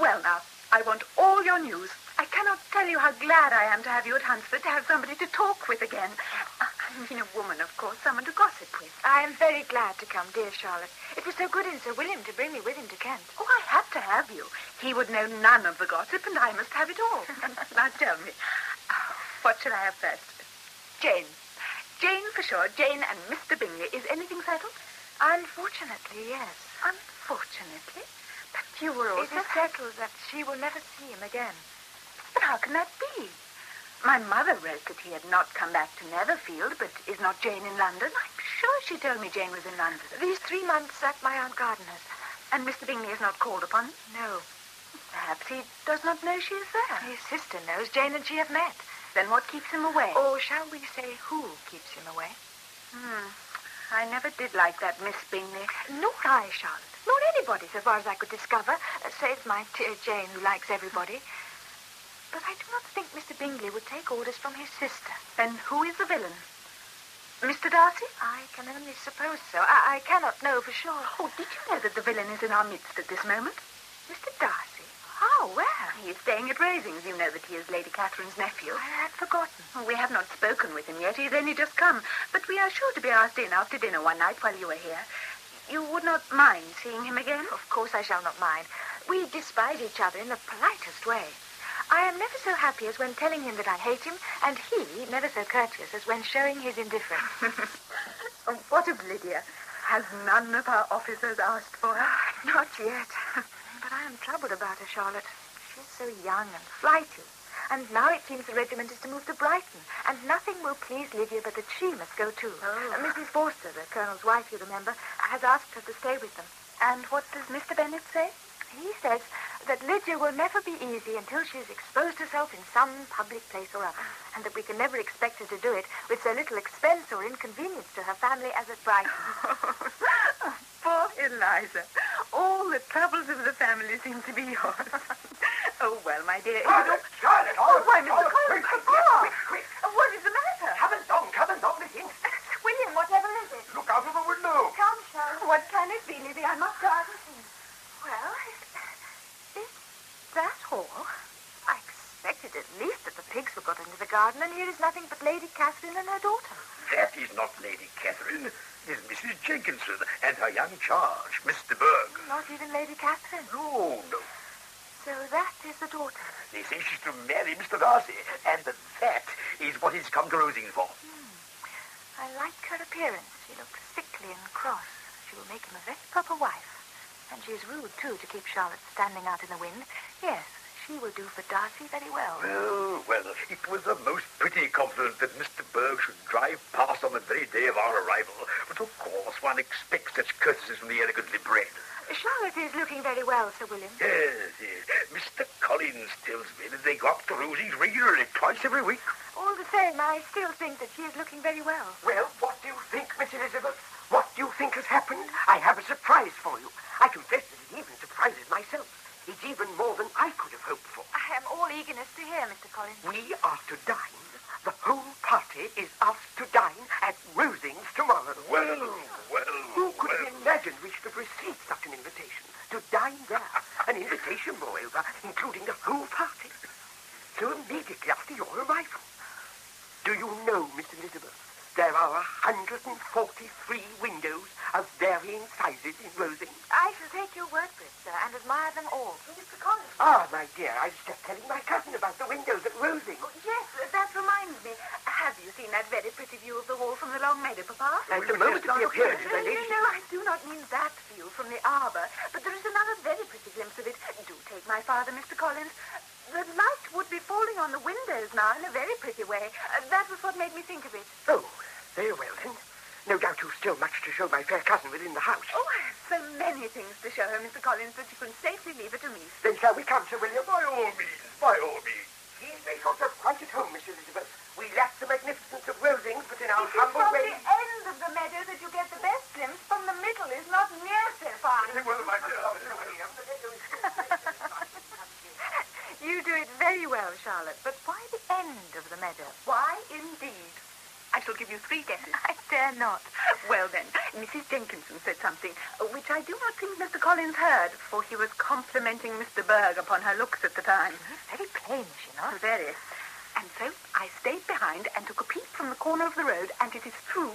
Well, now, I want all your news. I cannot tell you how glad I am to have you at Hunsford, to have somebody to talk with again. I mean a woman, of course, someone to gossip with. I am very glad to come, dear Charlotte. It was so good in Sir William to bring me with him to Kent. Oh, I had to have you. He would know none of the gossip, and I must have it all. now tell me, uh, what shall I have first? Jane. Jane for sure. Jane and Mr. Bingley. Is anything settled? Unfortunately, yes. Unfortunately? But you were also... It is settled that she will never see him again. But how can that be? My mother wrote that he had not come back to Netherfield, but is not Jane in London? I'm sure she told me Jane was in London. These three months at my Aunt Gardiner's. And Mr. Bingley is not called upon? No. Perhaps he does not know she is there. His sister knows Jane and she have met. Then what keeps him away? Or shall we say who keeps him away? Hmm. I never did like that Miss Bingley. Nor I, Charlotte. Nor anybody, so far as I could discover, uh, save my dear Jane, who likes everybody. But I do not think Mr. Bingley would take orders from his sister. Then who is the villain? Mr. Darcy? I can only suppose so. I, I cannot know for sure. Oh, did you know that the villain is in our midst at this moment? Mr. Darcy? How? Where? He is staying at Rosings. You know that he is Lady Catherine's nephew. I had forgotten. Oh, we have not spoken with him yet. He has only just come. But we are sure to be asked in after dinner one night while you are here. You would not mind seeing him again? Of course I shall not mind. We despise each other in the politest way. I am never so happy as when telling him that I hate him, and he never so courteous as when showing his indifference. Oh, what of Lydia? Has none of our officers asked for her? Not yet. But But I am troubled about her, Charlotte. She's so young and flighty. And now it seems the regiment is to move to Brighton, and nothing will please Lydia but that she must go too. Oh. Uh, Mrs. Forster, the colonel's wife, you remember, has asked her to stay with them. And what does Mr. Bennet say? He says that Lydia will never be easy until she has exposed herself in some public place or other, and that we can never expect her to do it with so little expense or inconvenience to her family as at Brighton. Poor Eliza. All the troubles of the family seem to be yours. oh, well, my dear. Charlotte, Charlotte, Oh, oh why, Mr. all- Collins, quick, Papa. quick, quick. What is the matter? Come along, come along, Lizzie. William, whatever is it? Look out of the window. Come, Charlotte. What can it be, Lizzie? I must go out and see. Well, is that all? I expected at least that the pigs were got into the garden, and here is nothing but Lady Catherine and her daughter. That is not Lady Catherine. It is Mrs. Jenkinson and her young charge, Miss de Bourgh. Not even Lady Catherine. No, no. So that is the daughter. They say she's to marry Mr. Darcy, and that that is what he's come to Rosings for. Hmm. I like her appearance. She looks sickly and cross. She will make him a very proper wife. And she is rude, too, to keep Charlotte standing out in the wind. Yes, she will do for Darcy very well. Well, well, it was a most pretty compliment that Miss de Bourgh should drive past on the very day of our arrival. But of course, one expects such courtesies from the elegantly bred. Charlotte is looking very well, Sir William. Yes, yes. Mr. Collins tells me that they go up to Rosings regularly, twice every week. All the same, I still think that she is looking very well. Well, what do you think, Miss Elizabeth? What do you think has happened? I have a surprise for you. I confess that it even surprises myself. It's even more than I could have hoped for. I am all eagerness to hear, Mr. Collins. We are to dine. The whole party is asked to dine at Rosings tomorrow. Well, well, Who could have imagined we should have received such an invitation? To dine there. An invitation, moreover, including the whole party. So immediately after your arrival. Do you know, Miss Elizabeth, there are 143 windows of varying sizes in Rosings. I shall take your word for it, sir, and admire them all. Mr. Collins. Ah, my dear, I was just telling my cousin about the windows at Rosings. Yes, that reminds me. Have you seen that very pretty view of the hall from the long meadow, Papa? At the moment of the appearance of No, no, no, I do not mean that view from the arbor, but there is another very pretty glimpse of it. Do take my father, Mr. Collins. The light would be falling on the windows now in a very pretty way. Uh, that was what made me think of it. Oh, very well then. No doubt you've still much to show my fair cousin within the house. Oh, I have so many things to show her, Mr. Collins, that you can safely leave her to me. Then shall we come, Sir William? By all means, by all means. He makes yourself quite at home, Miss Elizabeth. We lack the magnificence of Rosings, but in our It is humble from the end of the meadow that you get the best glimpse. From the middle is not near so fine. Well, my dear, You do it very well, Charlotte, but why the end of the meadow? Why, indeed? I shall give you three guesses. I dare not. Well, then, Mrs. Jenkinson said something, uh, which I do not think Mr. Collins heard, for he was complimenting Miss de Bourgh upon her looks at the time. Very plain, is she not? Very. And so I stayed behind and took a peep from the corner of the road, and it is true,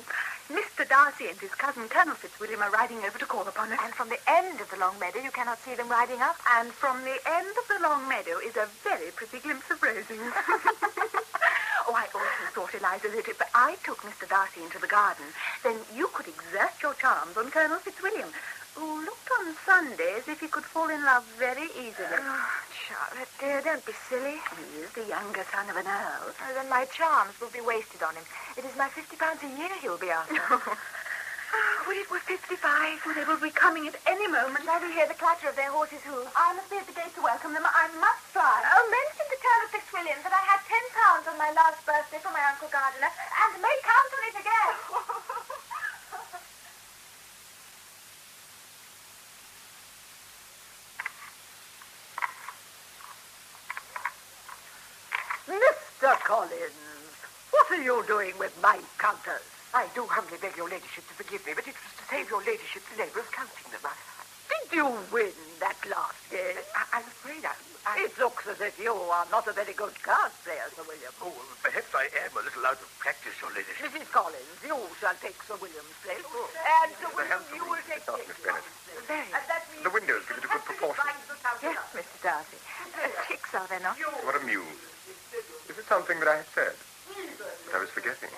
Mr. Darcy and his cousin Colonel Fitzwilliam are riding over to call upon us. And from the end of the long meadow, you cannot see them riding up. And from the end of the long meadow is a very pretty glimpse of Rosings. oh, I also thought, Eliza, that if I took Mr. Darcy into the garden, then you could exert your charms on Colonel Fitzwilliam, who looked on Sunday as if he could fall in love very easily. Oh, Charlotte, dear, don't be silly. He is the younger son of an earl. Oh, then my charms will be wasted on him. It is my fifty pounds a year he'll be after. Ah, oh, would it were 55? They will be coming at any moment. I we hear the clatter of their horses' hoofs? I must be at the gate to welcome them. I must fly. Oh, mention to Colonel Fitzwilliam that I had ten pounds on my last birthday from my Uncle Gardiner, and may count on it again. Mr. Collins, what are you doing with my counters? I do humbly beg your ladyship to forgive me, but it was to save your ladyship the labour of counting them. I- Did you win that last game? I, I'm afraid I, I... It looks as if you are not a very good card player, Sir William. Oh, perhaps I am a little out of practice, your ladyship. Mrs. Collins, you shall take Sir William's place. Oh. And Sir William, you will take Stop, Miss Bennet. Very. The windows give it a good proportion. Yes, Mr. Darcy. Uh, chicks, are they not? What a muse. Is it something that I had said? But I was forgetting.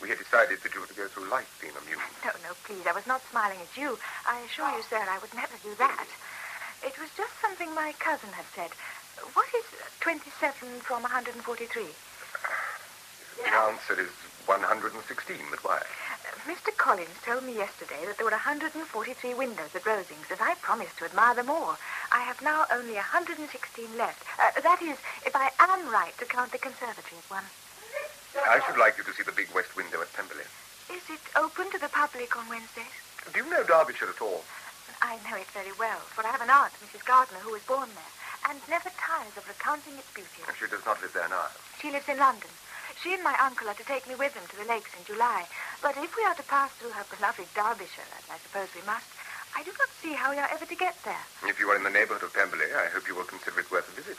We had decided that you were to go through life being amused. No, no, please. I was not smiling at you. I assure you, sir, I would never do that. It was just something my cousin had said. What is 27 from 143? The answer is 116, but why? Mr. Collins told me yesterday that there were 143 windows at Rosings, and I promised to admire them all. I have now only 116 left. Uh, that is, if I am right to count the conservatory as one. I should like you to see the big west window at Pemberley. Is it open to the public on Wednesdays? Do you know Derbyshire at all? I know it very well, for I have an aunt, Mrs. Gardiner, who was born there, and never tires of recounting its beauty. She does not live there now. She lives in London. She and my uncle are to take me with them to the lakes in July. But if we are to pass through her beloved Derbyshire, as I suppose we must, I do not see how we are ever to get there. If you are in the neighborhood of Pemberley, I hope you will consider it worth a visit.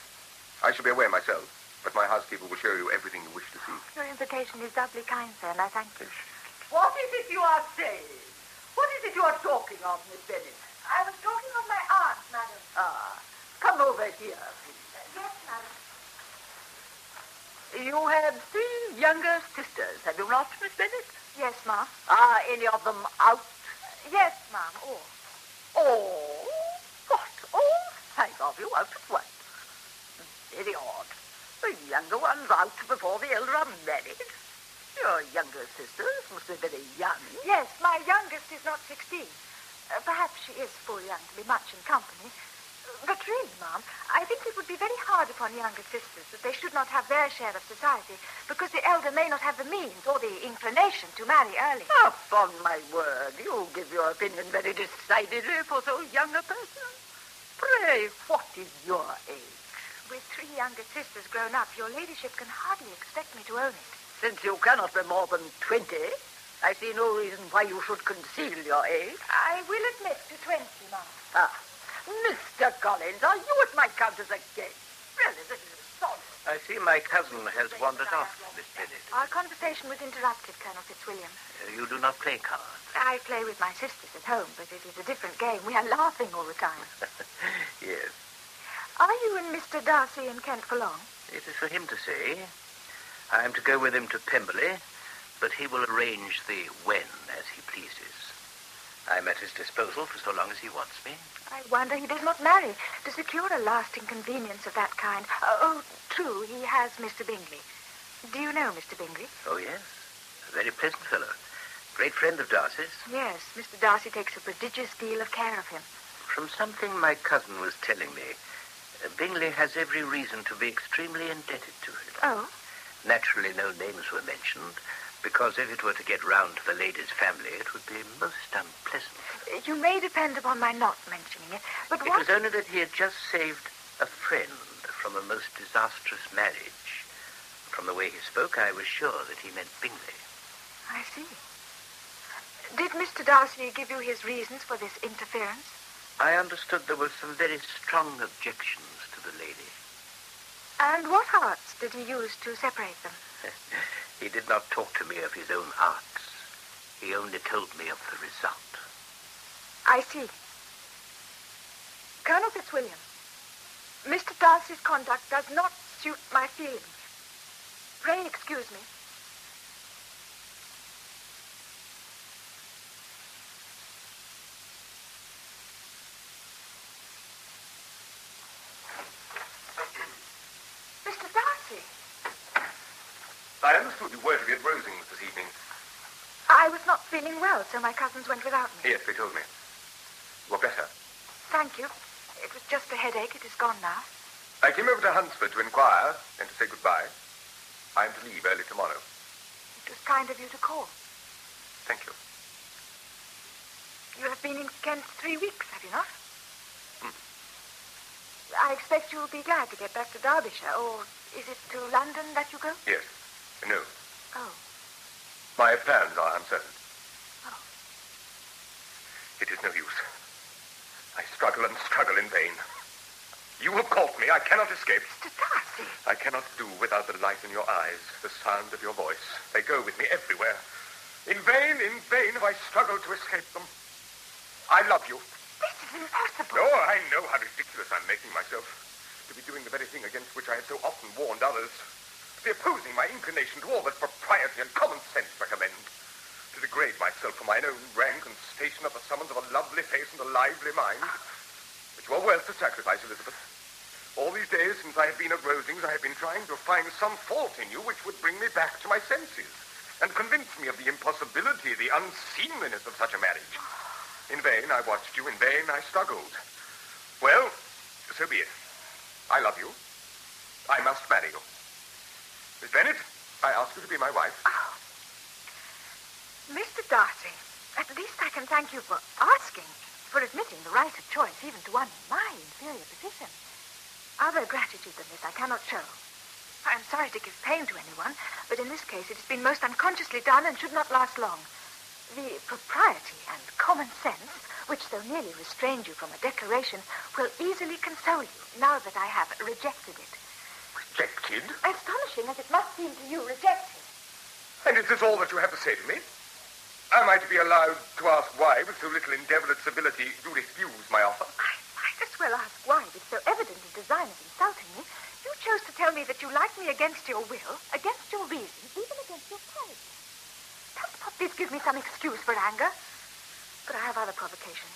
I shall be away myself, but my housekeeper will show you everything you wish to see. Your invitation is doubly kind, sir, and I thank you. What is it you are saying? What is it you are talking of, Miss Bennet? I was talking of my aunt, madam. Ah, come over here, please. yes, madam. You have three younger sisters, have you not, Miss Bennet? Yes, ma'am. Are any of them out? Yes, ma'am. All. Oh, what? All five of you out at once. Very odd. The younger one's out before the elder are married. Your younger sisters must be very young. Yes, my youngest is not 16. Uh, perhaps she is full young to be much in company. But really, ma'am, I think it would be very hard upon younger sisters that they should not have their share of society because the elder may not have the means or the inclination to marry early. Upon my word, you give your opinion very decidedly for so young a person. Pray, what is your age? With three younger sisters grown up, your ladyship can hardly expect me to own it. Since you cannot be more than twenty, I see no reason why you should conceal your age. I will admit to 20, ma'am. Ah, Mr. Collins, are you at my counters again? Really, this is astonishing. I see my cousin has wandered off, Miss Bennet. Our conversation was interrupted, Colonel Fitzwilliam. Uh, you do not play cards. I play with my sisters at home, but it is a different game. We are laughing all the time. yes. Are you and Mr. Darcy in Kent for long? It is for him to say. I am to go with him to Pemberley, but he will arrange the when as he pleases. I'm at his disposal for so long as he wants me. I wonder he does not marry to secure a lasting convenience of that kind. Oh, oh, true, he has Mr. Bingley. Do you know Mr. Bingley? Oh, yes. A very pleasant fellow. Great friend of Darcy's. Yes, Mr. Darcy takes a prodigious deal of care of him. From something my cousin was telling me, uh, Bingley has every reason to be extremely indebted to him. Oh? Naturally, no names were mentioned, because if it were to get round to the lady's family, it would be most unpleasant. Uh, you may depend upon my not mentioning it, but It what... was only that he had just saved a friend from a most disastrous marriage. From the way he spoke, I was sure that he meant Bingley. I see. Did Mr. Darcy give you his reasons for this interference? I understood there were some very strong objections to the lady. And what arts did he use to separate them? he did not talk to me of his own arts. He only told me of the result. I see. Colonel Fitzwilliam, Mr. Darcy's conduct does not suit my feelings. Pray excuse me. Mr. Darcy, I understood you were to be at Rosings this evening. I was not feeling well, so my cousins went without me. Yes, they told me. You're better. Thank you. It was just a headache. It is gone now. I came over to Hunsford to inquire and to say goodbye. I'm to leave early tomorrow. It was kind of you to call. Thank you. You have been in Kent three weeks, have you not? Hmm. I expect you will be glad to get back to Derbyshire, or is it to London that you go? Yes. No. Oh. My plans are uncertain. It is no use. I struggle and struggle in vain. You have caught me. I cannot escape. Mr. Darcy! I cannot do without the light in your eyes, the sound of your voice. They go with me everywhere. In vain, in vain have I struggled to escape them. I love you. This is impossible. Oh, I know how ridiculous I'm making myself. To be doing the very thing against which I have so often warned others. To be opposing my inclination to all that propriety and common sense recommend. To degrade myself for mine own rank and station at the summons of a lovely face and a lively mind. But You are worth the sacrifice, Elizabeth. All these days since I have been at Rosings, I have been trying to find some fault in you which would bring me back to my senses and convince me of the impossibility, the unseemliness of such a marriage. In vain I watched you. In vain I struggled. Well, so be it. I love you. I must marry you. Miss Bennet, I ask you to be my wife. Mr. Darcy, at least I can thank you for asking, for admitting the right of choice even to one in my inferior position. Other gratitude than this I cannot show. I am sorry to give pain to anyone, but in this case it has been most unconsciously done and should not last long. The propriety and common sense, which so nearly restrained you from a declaration, will easily console you now that I have rejected it. Rejected? Astonishing as it must seem to you, rejected. And is this all that you have to say to me? Am I to be allowed to ask why, with so little endeavor at civility, you refuse my offer? I might as well ask why, with so evident a design of insulting me, you chose to tell me that you like me against your will, against your reason, even against your character. Does not this give me some excuse for anger? But I have other provocations.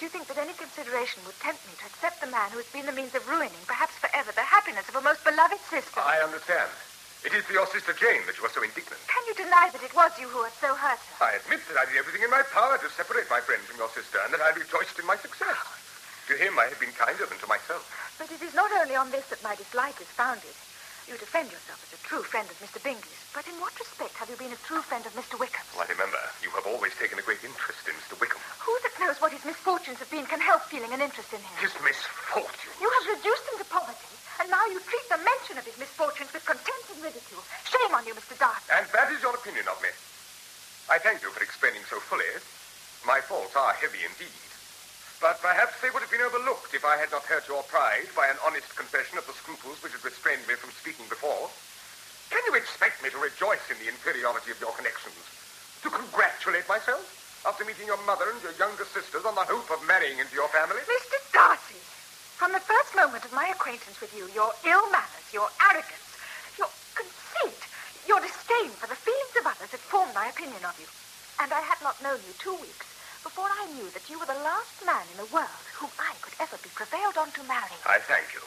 Do you think that any consideration would tempt me to accept the man who has been the means of ruining, perhaps forever, the happiness of a most beloved sister? I understand. It is for your sister Jane that you are so indignant. Can you deny that it was you who had so hurt her? I admit that I did everything in my power to separate my friend from your sister, and that I rejoiced in my success. To him, I have been kinder than to myself. But it is not only on this that my dislike is founded. You defend yourself as a true friend of Mr. Bingley's, but in what respect have you been a true friend of Mr. Wickham? Well, remember, you have always taken a great interest in Mr. Wickham. Who that knows what his misfortunes have been can help feeling an interest in him? His misfortune. You have reduced him to poverty, and now you treat the mention of his misfortunes with contempt and ridicule. Shame on you, Mr. Darcy. And that is your opinion of me. I thank you for explaining so fully. My are heavy indeed. But perhaps they would have been overlooked if I had not hurt your pride by an honest confession of the scruples which had restrained me from speaking before. Can you expect me to rejoice in the inferiority of your connections? To congratulate myself after meeting your mother and your younger sisters on the hope of marrying into your family? Mr. Darcy, from the first moment of my acquaintance with you, your ill manners, your arrogance, your conceit, your disdain for the feelings of others had formed my opinion of you. And I had not known you two weeks before I knew that you were the last man in the world whom I could ever be prevailed on to marry. I thank you.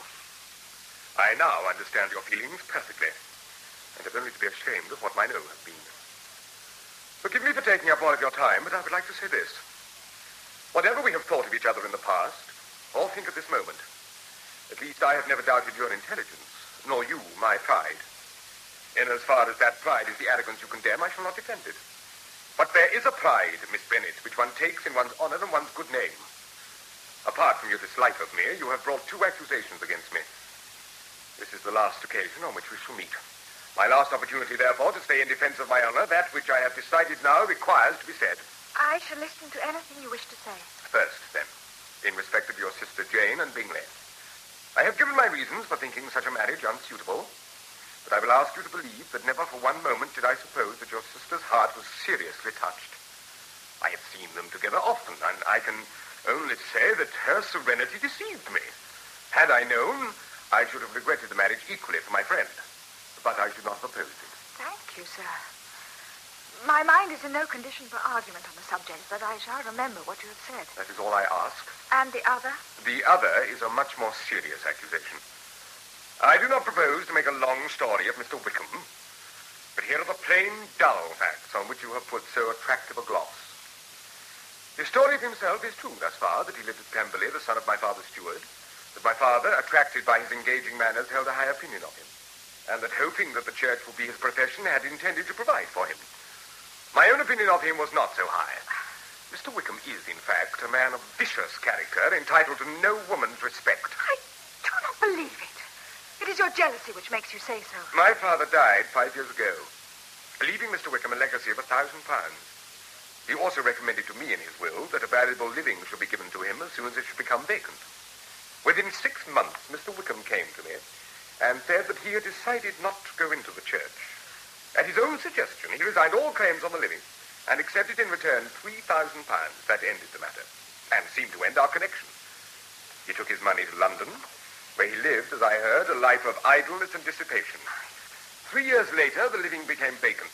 I now understand your feelings perfectly, and have only to be ashamed of what mine own have been. Forgive me for taking up all of your time, but I would like to say this. Whatever we have thought of each other in the past, or think at this moment, at least I have never doubted your intelligence, nor you my pride. In as far as that pride is the arrogance you condemn, I shall not defend it. But there is a pride, Miss Bennet, which one takes in one's honor and one's good name. Apart from your dislike of me, you have brought two accusations against me. This is the last occasion on which we shall meet. My last opportunity, therefore, to stay in defense of my honor, that which I have decided now requires to be said. I shall listen to anything you wish to say. First, then, in respect of your sister Jane and Bingley. I have given my reasons for thinking such a marriage unsuitable, but I will ask you to believe that never for one moment did I suppose that your sister's heart was seriously touched. I have seen them together often, and I can only say that her serenity deceived me. Had I known, I should have regretted the marriage equally for my friend. But I should not have opposed it. Thank you, sir. My mind is in no condition for argument on the subject, but I shall remember what you have said. That is all I ask. And the other? The other is a much more serious accusation. I do not propose to make a long story of Mr. Wickham, but here are the plain, dull facts on which you have put so attractive a gloss. His story of himself is true thus far, that he lived at Pemberley, the son of my father's steward, that my father, attracted by his engaging manners, held a high opinion of him, and that hoping that the church would be his profession, had intended to provide for him. My own opinion of him was not so high. Mr. Wickham is, in fact, a man of vicious character, entitled to no woman's respect. I do not believe it. It is your jealousy which makes you say so. My father died five years ago, leaving Mr. Wickham a legacy of a thousand pounds. He also recommended to me in his will that a valuable living should be given to him as soon as it should become vacant. Within six months, Mr. Wickham came to me and said that he had decided not to go into the church. At his own suggestion, he resigned all claims on the living and accepted in return three thousand pounds. That ended the matter, and seemed to end our connection. He took his money to London, where he lived, as I heard, a life of idleness and dissipation. Three years later, the living became vacant,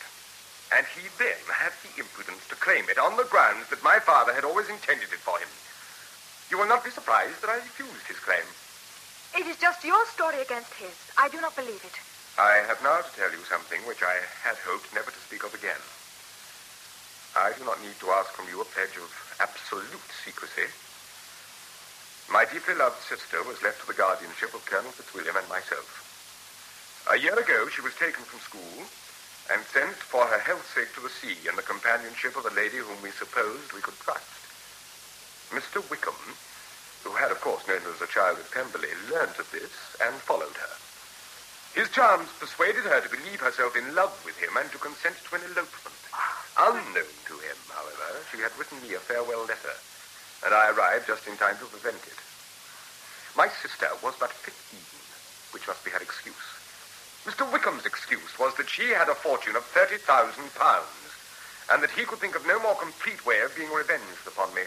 and he then had the impudence to claim it on the grounds that my father had always intended it for him. you will not be surprised that I refused his claim. It is just your story against his. I do not believe it. I have now to tell you something which I had hoped never to speak of again. I do not need to ask from you a pledge of absolute secrecy. My deeply loved sister was left to the guardianship of Colonel Fitzwilliam and myself. A year ago, she was taken from school and sent for her health's sake to the sea in the companionship of a lady whom we supposed we could trust. Mr. Wickham, who had, of course, known her as a child at Pemberley, learnt of this and followed her. His charms persuaded her to believe herself in love with him and to consent to an elopement. Unknown to him, however, she had written me a farewell letter, and I arrived just in time to prevent it. My sister was but 15, which must be her excuse. Mr. Wickham's excuse was that she had a fortune of £30,000 and that he could think of no more complete way of being revenged upon me.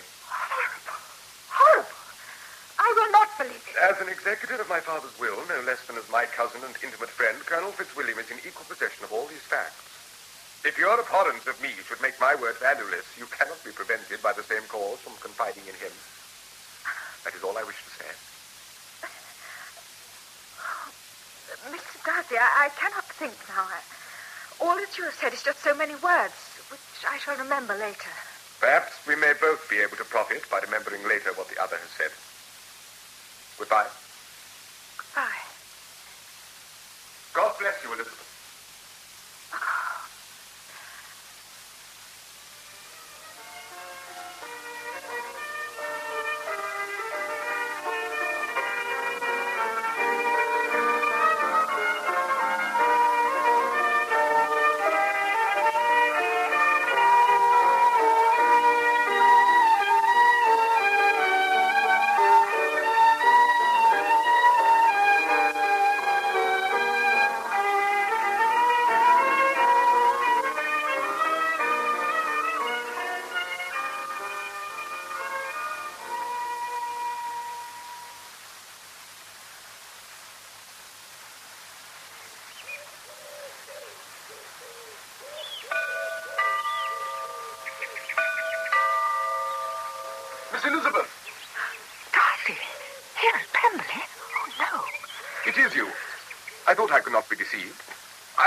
Horrible. I will not believe it. As an executor of my father's will, no less than as my cousin and intimate friend, Colonel Fitzwilliam is in equal possession of all these facts. If your abhorrence of me should make my word valueless, you cannot be prevented by the same cause from confiding in him. That is all I wish to say. Mr. Darcy, I, I cannot think now. I, all that you have said is just so many words, which I shall remember later. Perhaps we may both be able to profit by remembering later what the other has said. Goodbye. Goodbye. God bless you, Elizabeth.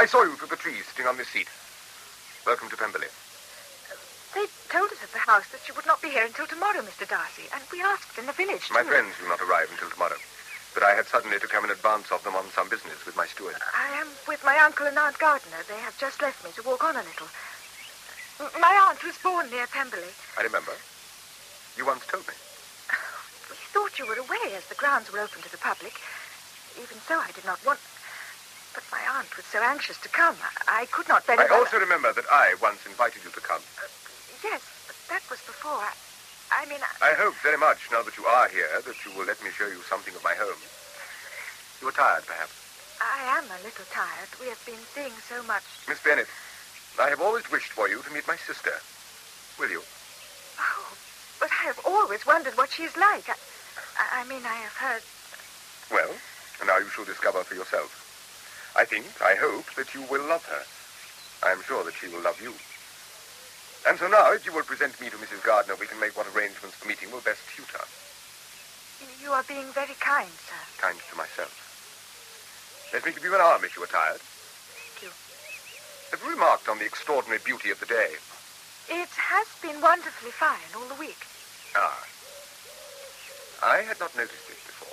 Saw you through the trees sitting on this seat. Welcome to Pemberley. They told us at the house that you would not be here until tomorrow, Mr. Darcy, and we asked in the village, My friends will not arrive until tomorrow. But I had suddenly to come in advance of them on some business with my steward. I am with my uncle and Aunt Gardiner. They have just left me to walk on a little. My aunt was born near Pemberley. I remember. You once told me. We thought you were away as the grounds were open to the public. Even so, I did not want... Aunt was so anxious to come. I, could not very I also remember that I once invited you to come. Uh, yes, but that was before. I, I mean, I... I hope very much, now that you are here, that you will let me show you something of my home. You are tired, perhaps. I am a little tired. We have been seeing so much. Miss Bennet, I have always wished for you to meet my sister. Will you? Oh, but I have always wondered what she is like. I, I mean, I have heard... Well, now you shall discover for yourself. I think, I hope, that you will love her. I am sure that she will love you. And so now, if you will present me to Mrs. Gardiner, we can make what arrangements for meeting will best suit us. You are being very kind, sir. Kind to myself. Let me give you an arm if you are tired. Thank you. Have you remarked on the extraordinary beauty of the day? It has been wonderfully fine all the week. Ah. I had not noticed it before.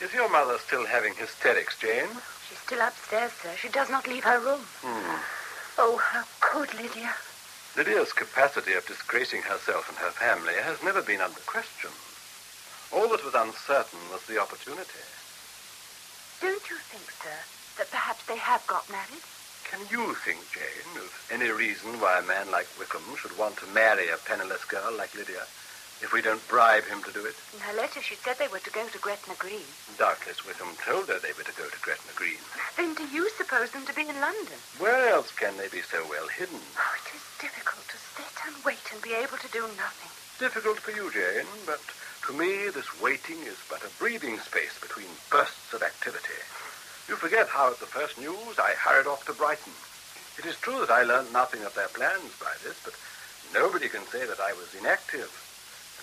Is your mother still having hysterics, Jane? She's still upstairs, sir. She does not leave her room. Hmm. Oh, how could Lydia? Lydia's capacity of disgracing herself and her family has never been under question. All that was uncertain was the opportunity. Don't you think, sir, that perhaps they have got married? Can you think, Jane, of any reason why a man like Wickham should want to marry a penniless girl like Lydia if we don't bribe him to do it? In her letter, she said they were to go to Gretna Green. Doubtless Wickham told her they were to go to Gretna Green. Then do you suppose them to be in London? Where else can they be so well hidden? Oh, it is difficult to sit and wait and be able to do nothing. Difficult for you, Jane, but To me, this waiting is but a breathing space between bursts of activity. You forget how at the first news I hurried off to Brighton. It is true that I learned nothing of their plans by this, but nobody can say that I was inactive.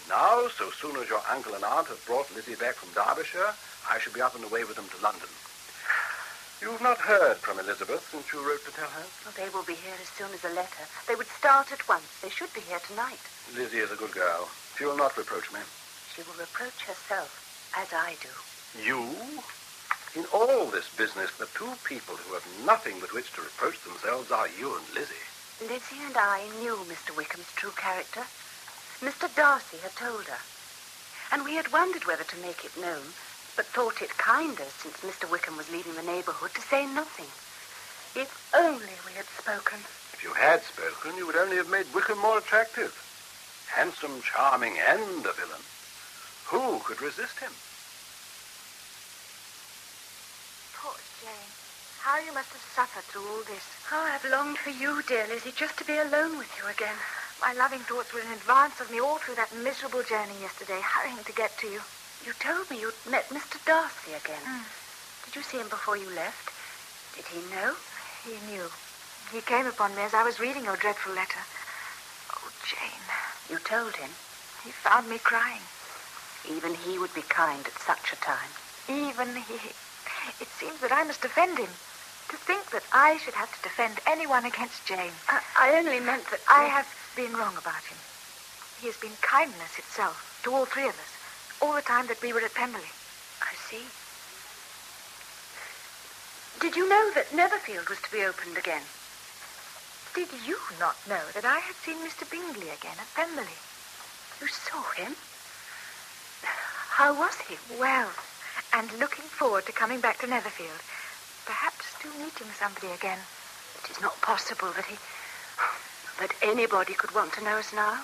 Now, so soon as your uncle and aunt have brought Lizzie back from Derbyshire, I shall be up and away with them to London. You've not heard from Elizabeth since you wrote to tell her? Well, they will be here as soon as a letter. They would start at once. They should be here tonight. Lizzie is a good girl. She will not reproach me. She will reproach herself, as I do. You? In all this business, the two people who have nothing with which to reproach themselves are you and Lizzie. Lizzie and I knew Mr. Wickham's true character. Mr. Darcy had told her. And we had wondered whether to make it known, but thought it kinder, since Mr. Wickham was leaving the neighborhood, to say nothing. If only we had spoken. If you had spoken, you would only have made Wickham more attractive. Handsome, charming, and a villain. Who could resist him? Poor Jane. How you must have suffered through all this. Oh, I've longed for you, dear Lizzie, just to be alone with you again. My loving thoughts were in advance of me all through that miserable journey yesterday, hurrying to get to you. You told me you'd met Mr. Darcy again. Mm. Did you see him before you left? Did he know? He knew. He came upon me as I was reading your dreadful letter. Oh, Jane. You told him? He found me crying. Even he would be kind at such a time. Even he. It seems that I must defend him. To think that I should have to defend anyone against Jane. I, I only meant that I have been wrong about him. He has been kindness itself to all three of us, all the time that we were at Pemberley. I see. Did you know that Netherfield was to be opened again? Did you not know that I had seen Mr. Bingley again at Pemberley? You saw him? How was he? Well, and looking forward to coming back to Netherfield. Perhaps to meeting somebody again. It is not possible that he. That anybody could want to know us now.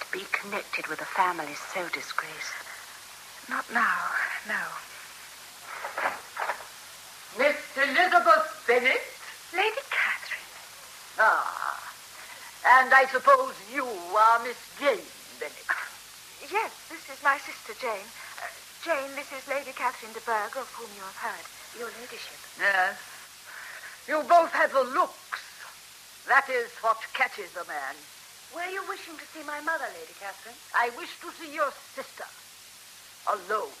To be connected with a family so disgraced. Not now, no. Miss Elizabeth Bennet? Lady Catherine. Ah. And I suppose you are Miss Jane Bennet. Yes, this is my sister, Jane. Uh, Jane, this is Lady Catherine de Bourgh, of whom you have heard. Your ladyship. Yes. You both have the looks. That is what catches a man. Were you wishing to see my mother, Lady Catherine? I wish to see your sister. Alone.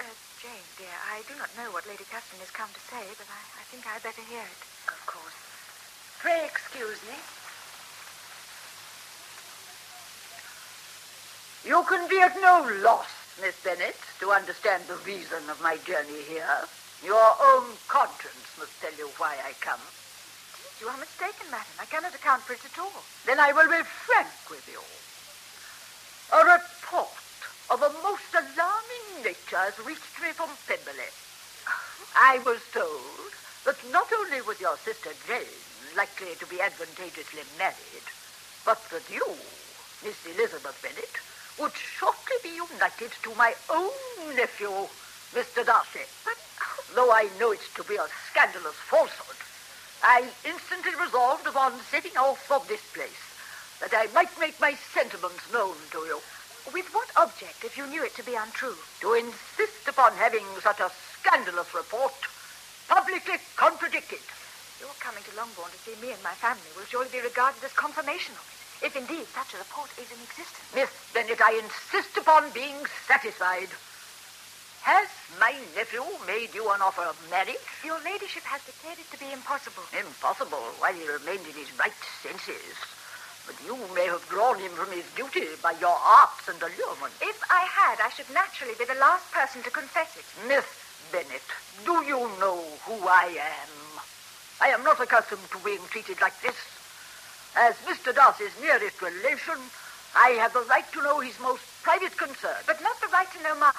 Uh, Jane, dear, I do not know what Lady Catherine has come to say, but I, I think I'd better hear it. Of course. Pray excuse me. You can be at no loss, Miss Bennet, to understand the reason of my journey here. Your own conscience must tell you why I come. You are mistaken, madam. I cannot account for it at all. Then I will be frank with you. A report of a most alarming nature has reached me from Pemberley. I was told that not only was your sister Jane likely to be advantageously married, but that you, Miss Elizabeth Bennet, would shortly be united to my own nephew, Mr. Darcy. But though I know it to be a scandalous falsehood, I instantly resolved upon setting off from this place, that I might make my sentiments known to you. With what object, if you knew it to be untrue? To insist upon having such a scandalous report publicly contradicted. Your coming to Longbourn to see me and my family will surely be regarded as confirmation of it, if indeed such a report is in existence. Miss Bennet, I insist upon being satisfied. Has my nephew made you an offer of marriage? Your ladyship has declared it to be impossible. Impossible while he remained in his right senses. But you may have drawn him from his duty by your arts and allurements. If I had, I should naturally be the last person to confess it. Miss Bennet, do you know who I am? I am not accustomed to being treated like this. As Mr. Darcy's nearest relation, I have the right to know his most private concerns. But not the right to know mine.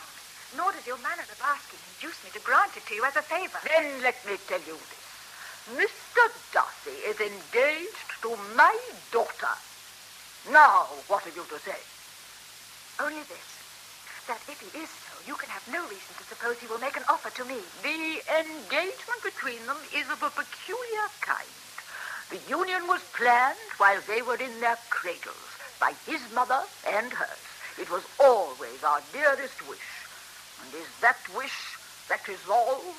Nor does your manner of asking induce me to grant it to you as a favor. Then let me tell you this. Mr. Darcy is engaged to my daughter. Now, what have you to say? Only this. That if he is so, you can have no reason to suppose he will make an offer to me. The engagement between them is of a peculiar kind. The union was planned while they were in their cradles by his mother and hers. It was always our dearest wish. And is that wish, that resolve,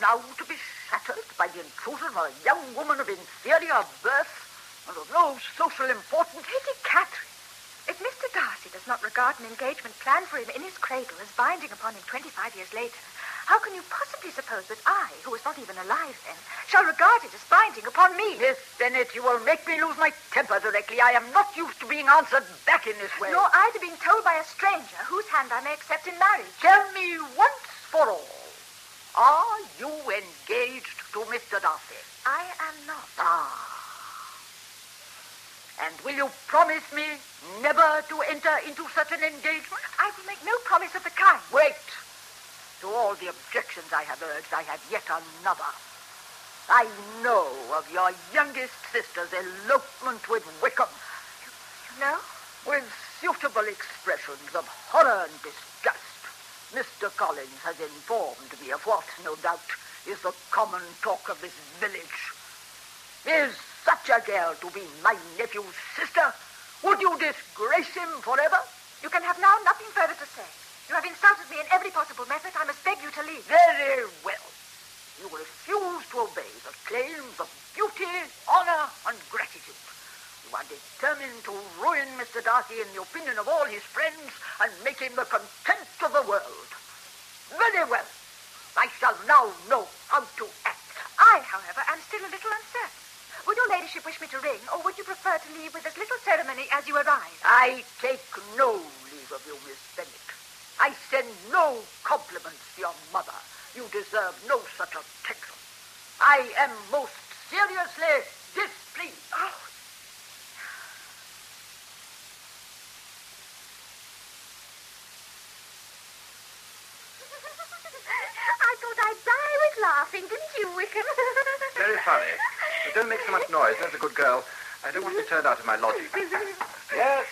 now to be shattered by the intrusion of a young woman of inferior birth and of no social importance? Lady Catherine, if Mr. Darcy does not regard an engagement planned for him in his cradle as binding upon him 25 years later, how can you possibly suppose that I, who was not even alive then, shall regard it as binding upon me? Miss Bennet, you will make me lose my temper directly. I am not used to being answered back in this way. Nor I to being told by a stranger whose hand I may accept in marriage. Tell me once for all, are you engaged to Mr. Darcy? I am not. Ah. And will you promise me never to enter into such an engagement? I will make no promise of the kind. Wait. To all the objections I have urged, I have yet another. I know of your youngest sister's elopement with Wickham. You know? With suitable expressions of horror and disgust, Mr. Collins has informed me of what, no doubt, is the common talk of this village. Is such a girl to be my nephew's sister? Would you disgrace him forever? You can have now nothing further to say. You have insulted me in every possible method. I must beg you to leave. Very well. You refuse to obey the claims of beauty, honor, and gratitude. You are determined to ruin Mr. Darcy in the opinion of all his friends and make him the contempt of the world. Very well. I shall now know how to act. I, however, am still a little uncertain. Would your ladyship wish me to ring, or would you prefer to leave with as little ceremony as you arrive? I take no leave of you, Miss Bennet. I send no compliments to your mother. You deserve no such attention. I am most seriously displeased. Oh. I thought I'd die with laughing, didn't you, Wickham? Very funny. But don't make so much noise. There's a good girl. I don't want to be turned out of my lodging. Yes?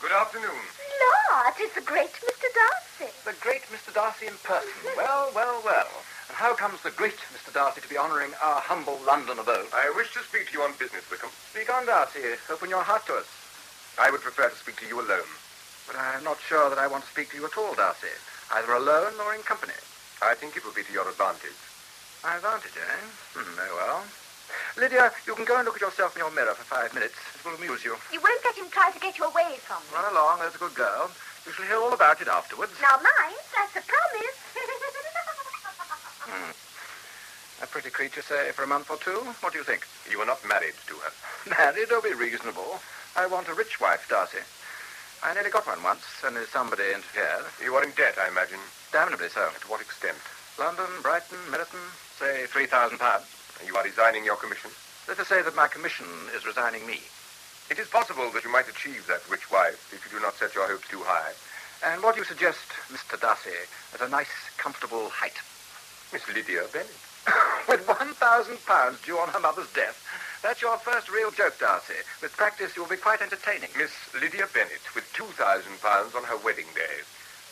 Good afternoon. Lord, it's the great Mr. Darcy. The great Mr. Darcy in person. Well, well, well. And how comes the great Mr. Darcy to be honouring our humble London abode? I wish to speak to you on business, Wickham. Speak on, Darcy. Open your heart to us. I would prefer to speak to you alone. But I'm not sure that I want to speak to you at all, Darcy. Either alone or in company. I think it would be to your advantage. My advantage, eh? Hmm, very well. Lydia, you can go and look at yourself in your mirror for five minutes. It will amuse you. You won't let him try to get you away from me. Run along, there's a good girl. You shall hear all about it afterwards. Now, mind, that's a promise. Hmm. A pretty creature, say, for a month or two. What do you think? You are not married to her. Married? Don't be reasonable. I want a rich wife, Darcy. I nearly got one once, only somebody interfered. You are in debt, I imagine. Damnably so. To what extent? London, Brighton, Meryton, say three thousand pounds. You are resigning your commission? Let us say that my commission is resigning me. It is possible that you might achieve that rich wife if you do not set your hopes too high. And what do you suggest, Mr. Darcy, at a nice, comfortable height? Miss Lydia Bennet. With one thousand pounds due on her mother's death. That's your first real joke, Darcy. With practice, you'll be quite entertaining. Miss Lydia Bennet, with two thousand pounds on her wedding day,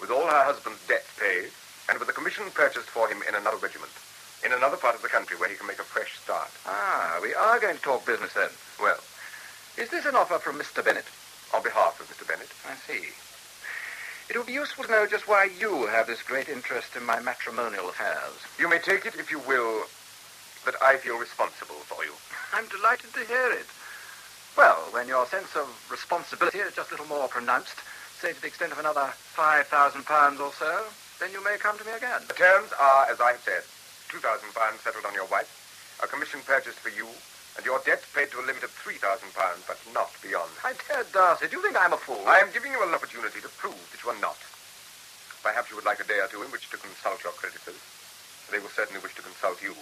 with all her husband's debts paid, and with a commission purchased for him in another regiment, in another part of the country where he can make a fresh start. Ah, we are going to talk business then. Well, Is this an offer from Mr. Bennet? on behalf of Mr. Bennet? I see. It would be useful to know just why you have this great interest in my matrimonial affairs. you may take it, if you will, that I feel responsible for you. I'm delighted to hear it. Well, when your sense of responsibility is just a little more pronounced, say to the extent of another five thousand pounds or so, then you may come to me again. The terms are, as I have said, two thousand pounds settled on your wife, a commission purchased for you, and your debts paid to a limit of three thousand pounds, but not beyond. My dear Darcy, do you think I'm a fool? I am giving you an opportunity to prove that you are not. Perhaps you would like a day or two in which to consult your creditors. They will certainly wish to consult you.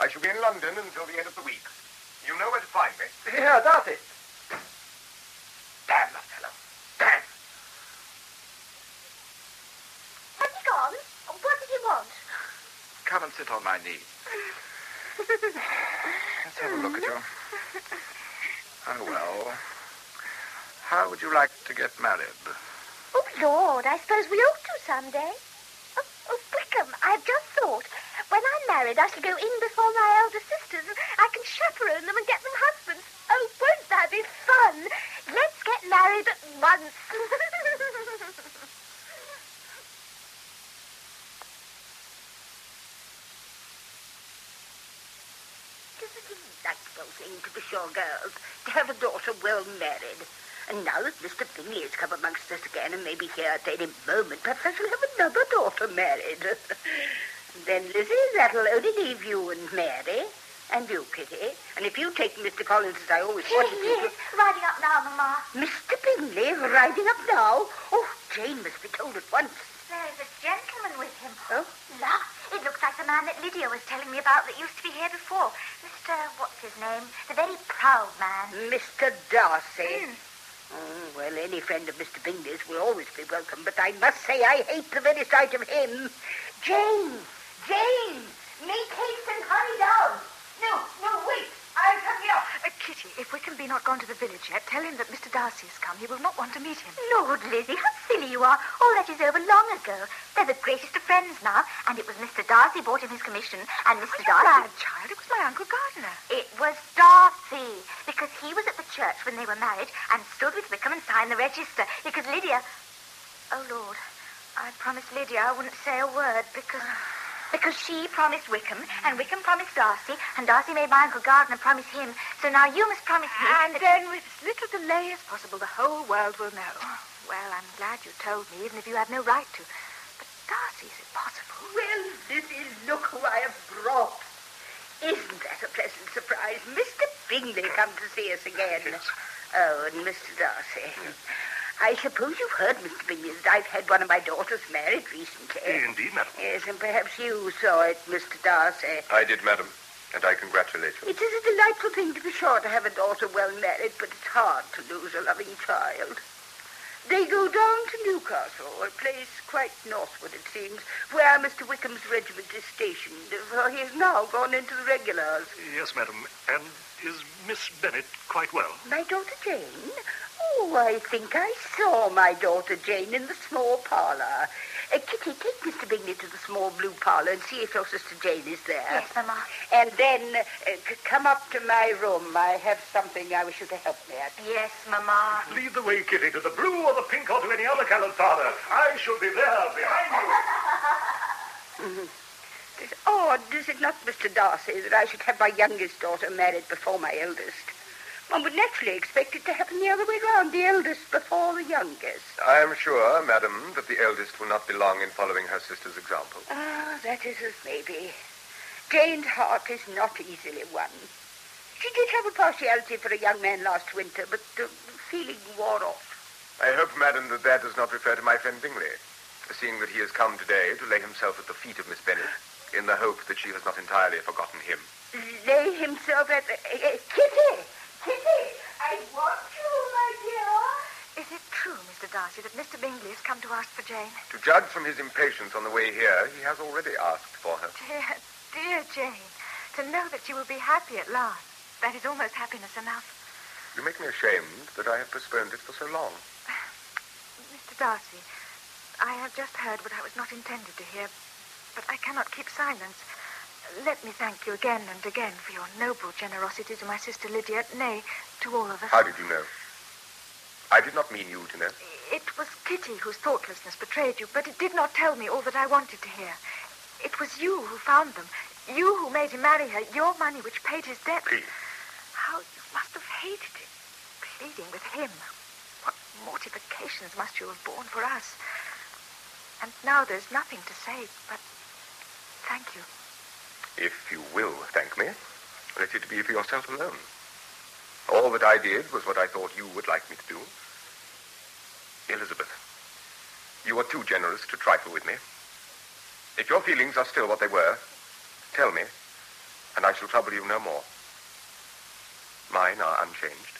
I shall be in London until the end of the week. You know where to find me. Here, Darcy. Damn that fellow. Damn. Has he gone? What did he want? Come and sit on my knee. Let's have a look at you. Oh, well. How would you like to get married? Oh, Lord, I suppose we ought to someday. Oh, oh, Wickham, I've just thought. When I'm married, I shall go in before my elder sisters. and I can chaperone them and get them husbands. Oh, won't that be fun? Let's get married at once. have a daughter well married. And now that Mr. Bingley has come amongst us again and may be here at any moment, perhaps I shall have another daughter married. then, Lizzie, that'll only leave you and Mary. And you, Kitty. And if you take Mr. Collins as I always wanted he you to... is, riding up now, Mamma. Mr. Bingley riding up now? Oh, Jane must be told at once. There's a gentleman with him. Oh? La, it looks like the man that Lydia was telling me about that used to be here before. Mr. What's his name? The very proud man. Mr. Darcy. Oh, well, any friend of Mr. Bingley's will always be welcome, but I must say I hate the very sight of him. Jane! Make haste and hurry down! No, no, wait! I'll come here. Uh, Kitty, if Wickham be not gone to the village yet, tell him that Mr. Darcy has come. He will not want to meet him. Lord, Lizzie, how silly you are. All that is over long ago. They're the greatest of friends now, and it was Mr. Darcy bought him his commission, and Mr. you Darcy... mad, child? It was my Uncle Gardiner. It was Darcy, because he was at the church when they were married and stood with Wickham and signed the register, because Lydia... Oh, Lord, I promised Lydia I wouldn't say a word, because... Because she promised Wickham, and Wickham promised Darcy, and Darcy made my Uncle Gardiner promise him. So now you must promise me... And that- then, with as little delay as possible, the whole world will know. Well, I'm glad you told me, even if you had no right to. But Darcy, is it possible? Well, Lizzie, look who I have brought. Isn't that a pleasant surprise? Mr. Bingley come to see us again. Oh, and Mr. Darcy. I suppose you've heard, Mr. Bingley, that I've had one of my daughters married recently. Eh, indeed, madam. Yes, and perhaps you saw it, Mr. Darcy. I did, madam, and I congratulate you. It is a delightful thing to be sure to have a daughter well married, but it's hard to lose a loving child. They go down to Newcastle, a place quite northward, it seems, where Mr. Wickham's regiment is stationed, for he has now gone into the regulars. Yes, madam. And is Miss Bennet quite well? My daughter Jane? Oh, I think I saw my daughter Jane in the small parlour. Uh, Kitty, take Mr. Bingley to the small blue parlour and see if your sister Jane is there. Yes, Mamma. And then uh, c- come up to my room. I have something I wish you to help me at. Yes, Mamma. Lead the way, Kitty, to the blue or the pink or to any other coloured parlour. I shall be there behind you. It's odd, is it not, Mr. Darcy, that I should have my youngest daughter married before my eldest? One would naturally expect it to happen the other way round, the eldest before the youngest. I am sure, madam, that the eldest will not be long in following her sister's example. Ah, that is as may be. Jane's heart is not easily won. She did have a partiality for a young man last winter, but the feeling wore off. I hope, madam, that that does not refer to my friend Bingley, seeing that he has come today to lay himself at the feet of Miss Bennet, in the hope that she has not entirely forgotten him. Lay himself at the... Uh, Kitty! Kitty! I want you, my dear. Is it true, Mr. Darcy, that Mr. Bingley has come to ask for Jane? To judge from his impatience on the way here, he has already asked for her. Dear, dear Jane, to know that you will be happy at last. That is almost happiness enough. You make me ashamed that I have postponed it for so long. Mr. Darcy, I have just heard what I was not intended to hear, but I cannot keep silence. Let me thank you again and again for your noble generosity to my sister Lydia, nay, to all of us. How did you know? I did not mean you to know. It was Kitty whose thoughtlessness betrayed you, but it did not tell me all that I wanted to hear. It was you who found them, you who made him marry her, your money which paid his debt. Please. How you must have hated it, pleading with him. What mortifications must you have borne for us? And now there's nothing to say but thank you. If you will thank me, let it be for yourself alone. All that I did was what I thought you would like me to do. Elizabeth, you are too generous to trifle with me. If your feelings are still what they were, tell me, and I shall trouble you no more. Mine are unchanged.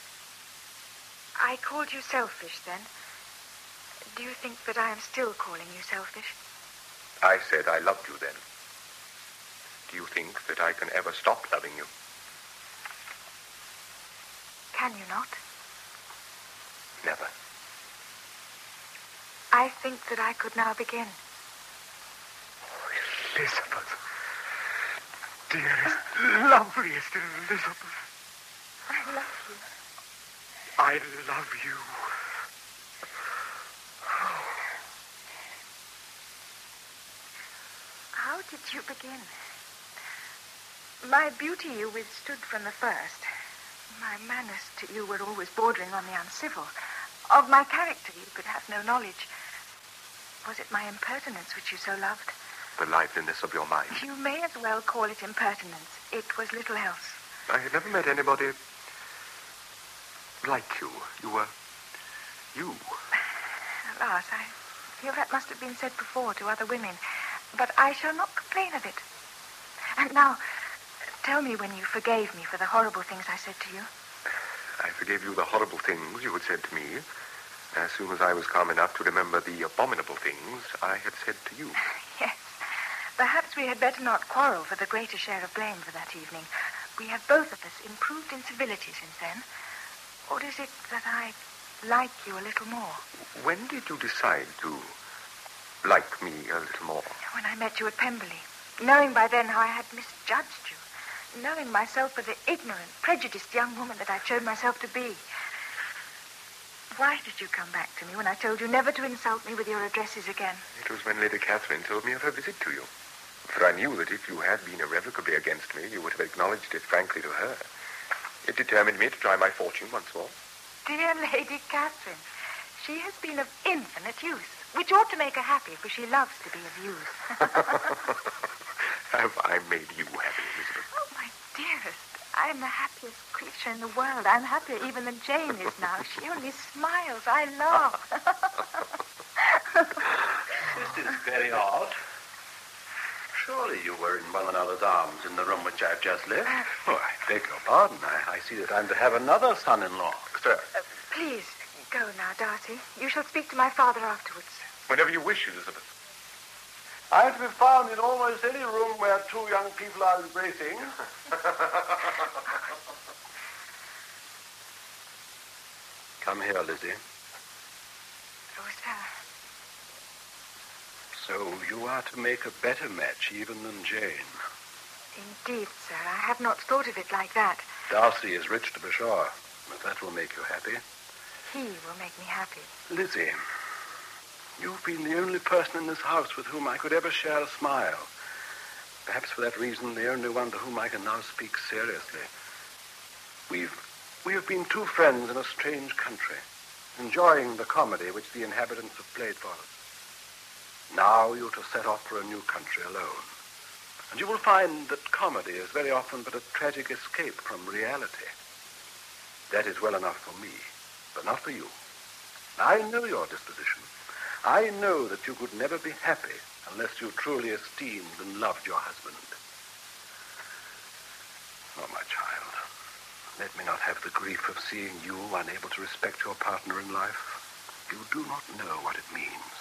I called you selfish then. Do you think that I am still calling you selfish? I said I loved you then. Do you think that I can ever stop loving you? Can you not? Never. I think that I could now begin. Oh, Elizabeth. Dearest, loveliest Elizabeth. I love you. I love you. How did you begin? My beauty you withstood from the first. My manners to you were always bordering on the uncivil. Of my character you could have no knowledge. Was it my impertinence which you so loved? The liveliness of your mind. You may as well call it impertinence. It was little else. I had never met anybody like you. You were you. Alas, I feel that must have been said before to other women, but I shall not complain of it. And now, tell me when you forgave me for the horrible things I said to you. I forgave you the horrible things you had said to me as soon as I was calm enough to remember the abominable things I had said to you. Yes. Perhaps we had better not quarrel for the greater share of blame for that evening. We have both of us improved in civility since then. Or is it that I like you a little more? When did you decide to like me a little more? When I met you at Pemberley, knowing by then how I had misjudged you, knowing myself for the ignorant, prejudiced young woman that I showed myself to be. Why did you come back to me when I told you never to insult me with your addresses again? It was when Lady Catherine told me of her visit to you. For I knew that if you had been irrevocably against me, you would have acknowledged it frankly to her. It determined me to try my fortune once more. Dear Lady Catherine, she has been of infinite use, which ought to make her happy, for she loves to be of use. have I made you happy, Elizabeth? Oh, My dearest, I am the happiest creature in the world. I'm happier even than Jane is now. She only smiles. I laugh. this is very odd. Surely you were in one another's arms in the room which I've just left. Oh, I beg your pardon. I, I see that I'm to have another son-in-law. Sir. Uh, please, go now, Darcy. You shall speak to my father afterwards. Whenever you wish, Elizabeth. I'm to be found in almost any room where two young people are embracing. Come here, Lizzie. Rosella. So you are to make a better match even than Jane. Indeed, sir. I have not thought of it like that. Darcy is rich to be sure, but that will make you happy. He will make me happy. Lizzie, you've been the only person in this house with whom I could ever share a smile. Perhaps for that reason, the only one to whom I can now speak seriously. We've, we have been two friends in a strange country, enjoying the comedy which the inhabitants have played for us. Now you're to set off for a new country alone. And you will find that comedy is very often but a tragic escape from reality. That is well enough for me, but not for you. I know your disposition. I know that you could never be happy unless you truly esteemed and loved your husband. Oh, my child, let me not have the grief of seeing you unable to respect your partner in life. You do not know what it means.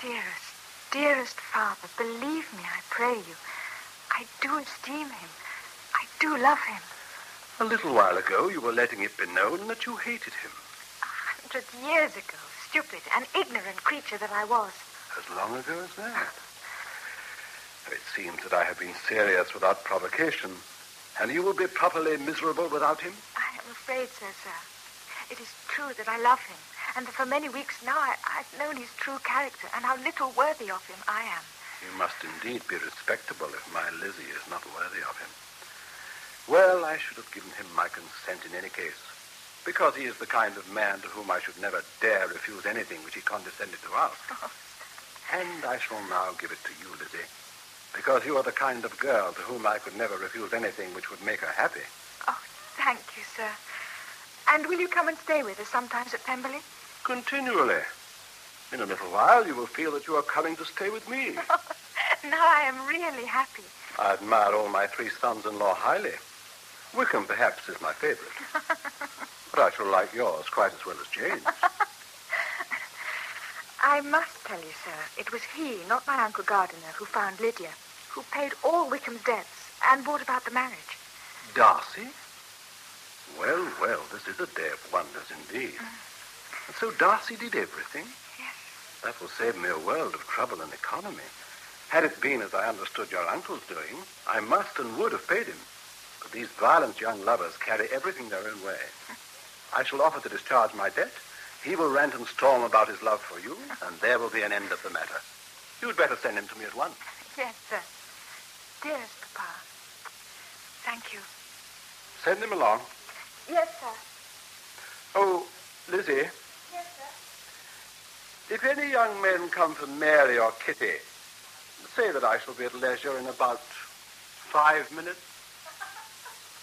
Dearest, dearest father, believe me, I pray you. I do esteem him. I do love him. A little while ago, you were letting it be known that you hated him. A hundred years ago, stupid and ignorant creature that I was. As long ago as that? It seems that I have been serious without provocation, and you will be properly miserable without him? I am afraid so, sir. It is true that I love him, and that for many weeks now I, I've known his true character and how little worthy of him I am. You must indeed be respectable if my Lizzie is not worthy of him. Well, I should have given him my consent in any case, because he is the kind of man to whom I should never dare refuse anything which he condescended to ask. and I shall now give it to you, Lizzie, because you are the kind of girl to whom I could never refuse anything which would make her happy. Oh, thank you, sir. And will you come and stay with us sometimes at Pemberley? Continually. In a little while, you will feel that you are coming to stay with me. now I am really happy. I admire all my three sons-in-law highly. Wickham, perhaps, is my favorite. but I shall like yours quite as well as Jane's. I must tell you, sir, it was he, not my Uncle Gardiner, who found Lydia, who paid all Wickham's debts and brought about the marriage. Darcy? Well, well, this is a day of wonders indeed. Mm. And so Darcy did everything? Yes. That will save me a world of trouble and economy. Had it been as I understood your uncle's doing, I must and would have paid him. But these violent young lovers carry everything their own way. I shall offer to discharge my debt. He will rant and storm about his love for you, and there will be an end of the matter. You'd better send him to me at once. Yes, sir. Dearest Papa, thank you. Send him along. Yes, sir. Oh, Lizzie, Yes, sir. if any young men come for Mary or Kitty, say that I shall be at leisure in about five minutes.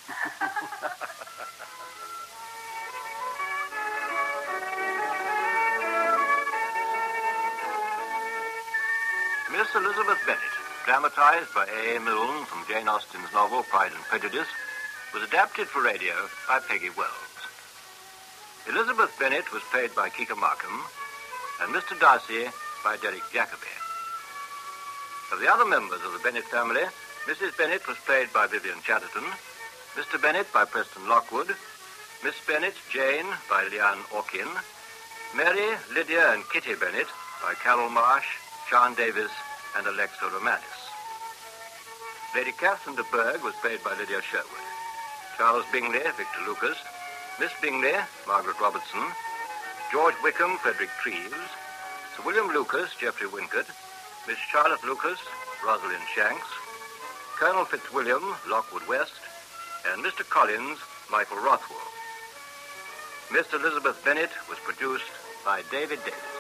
Miss Elizabeth Bennet, dramatized by A. A. Milne from Jane Austen's novel Pride and Prejudice, was adapted for radio by Peggy Wells. Elizabeth Bennet was played by Kika Markham, and Mr. Darcy by Derek Jacobi. Of the other members of the Bennet family, Mrs. Bennet was played by Vivienne Chatterton, Mr. Bennet by Preston Lockwood, Miss Bennet, Jane, by Leanne Orkin, Mary, Lydia, and Kitty Bennet by Carol Marsh, Sean Davis, and Alexa Romanis. Lady Catherine de Bourgh was played by Lydia Sherwood. Charles Bingley, Victor Lucas, Miss Bingley, Margaret Robertson, George Wickham, Frederick Treves, Sir William Lucas, Geoffrey Wincott, Miss Charlotte Lucas, Rosalind Shanks, Colonel Fitzwilliam, Lockwood West, and Mr. Collins, Michael Rothwell. Miss Elizabeth Bennet was produced by David Davis.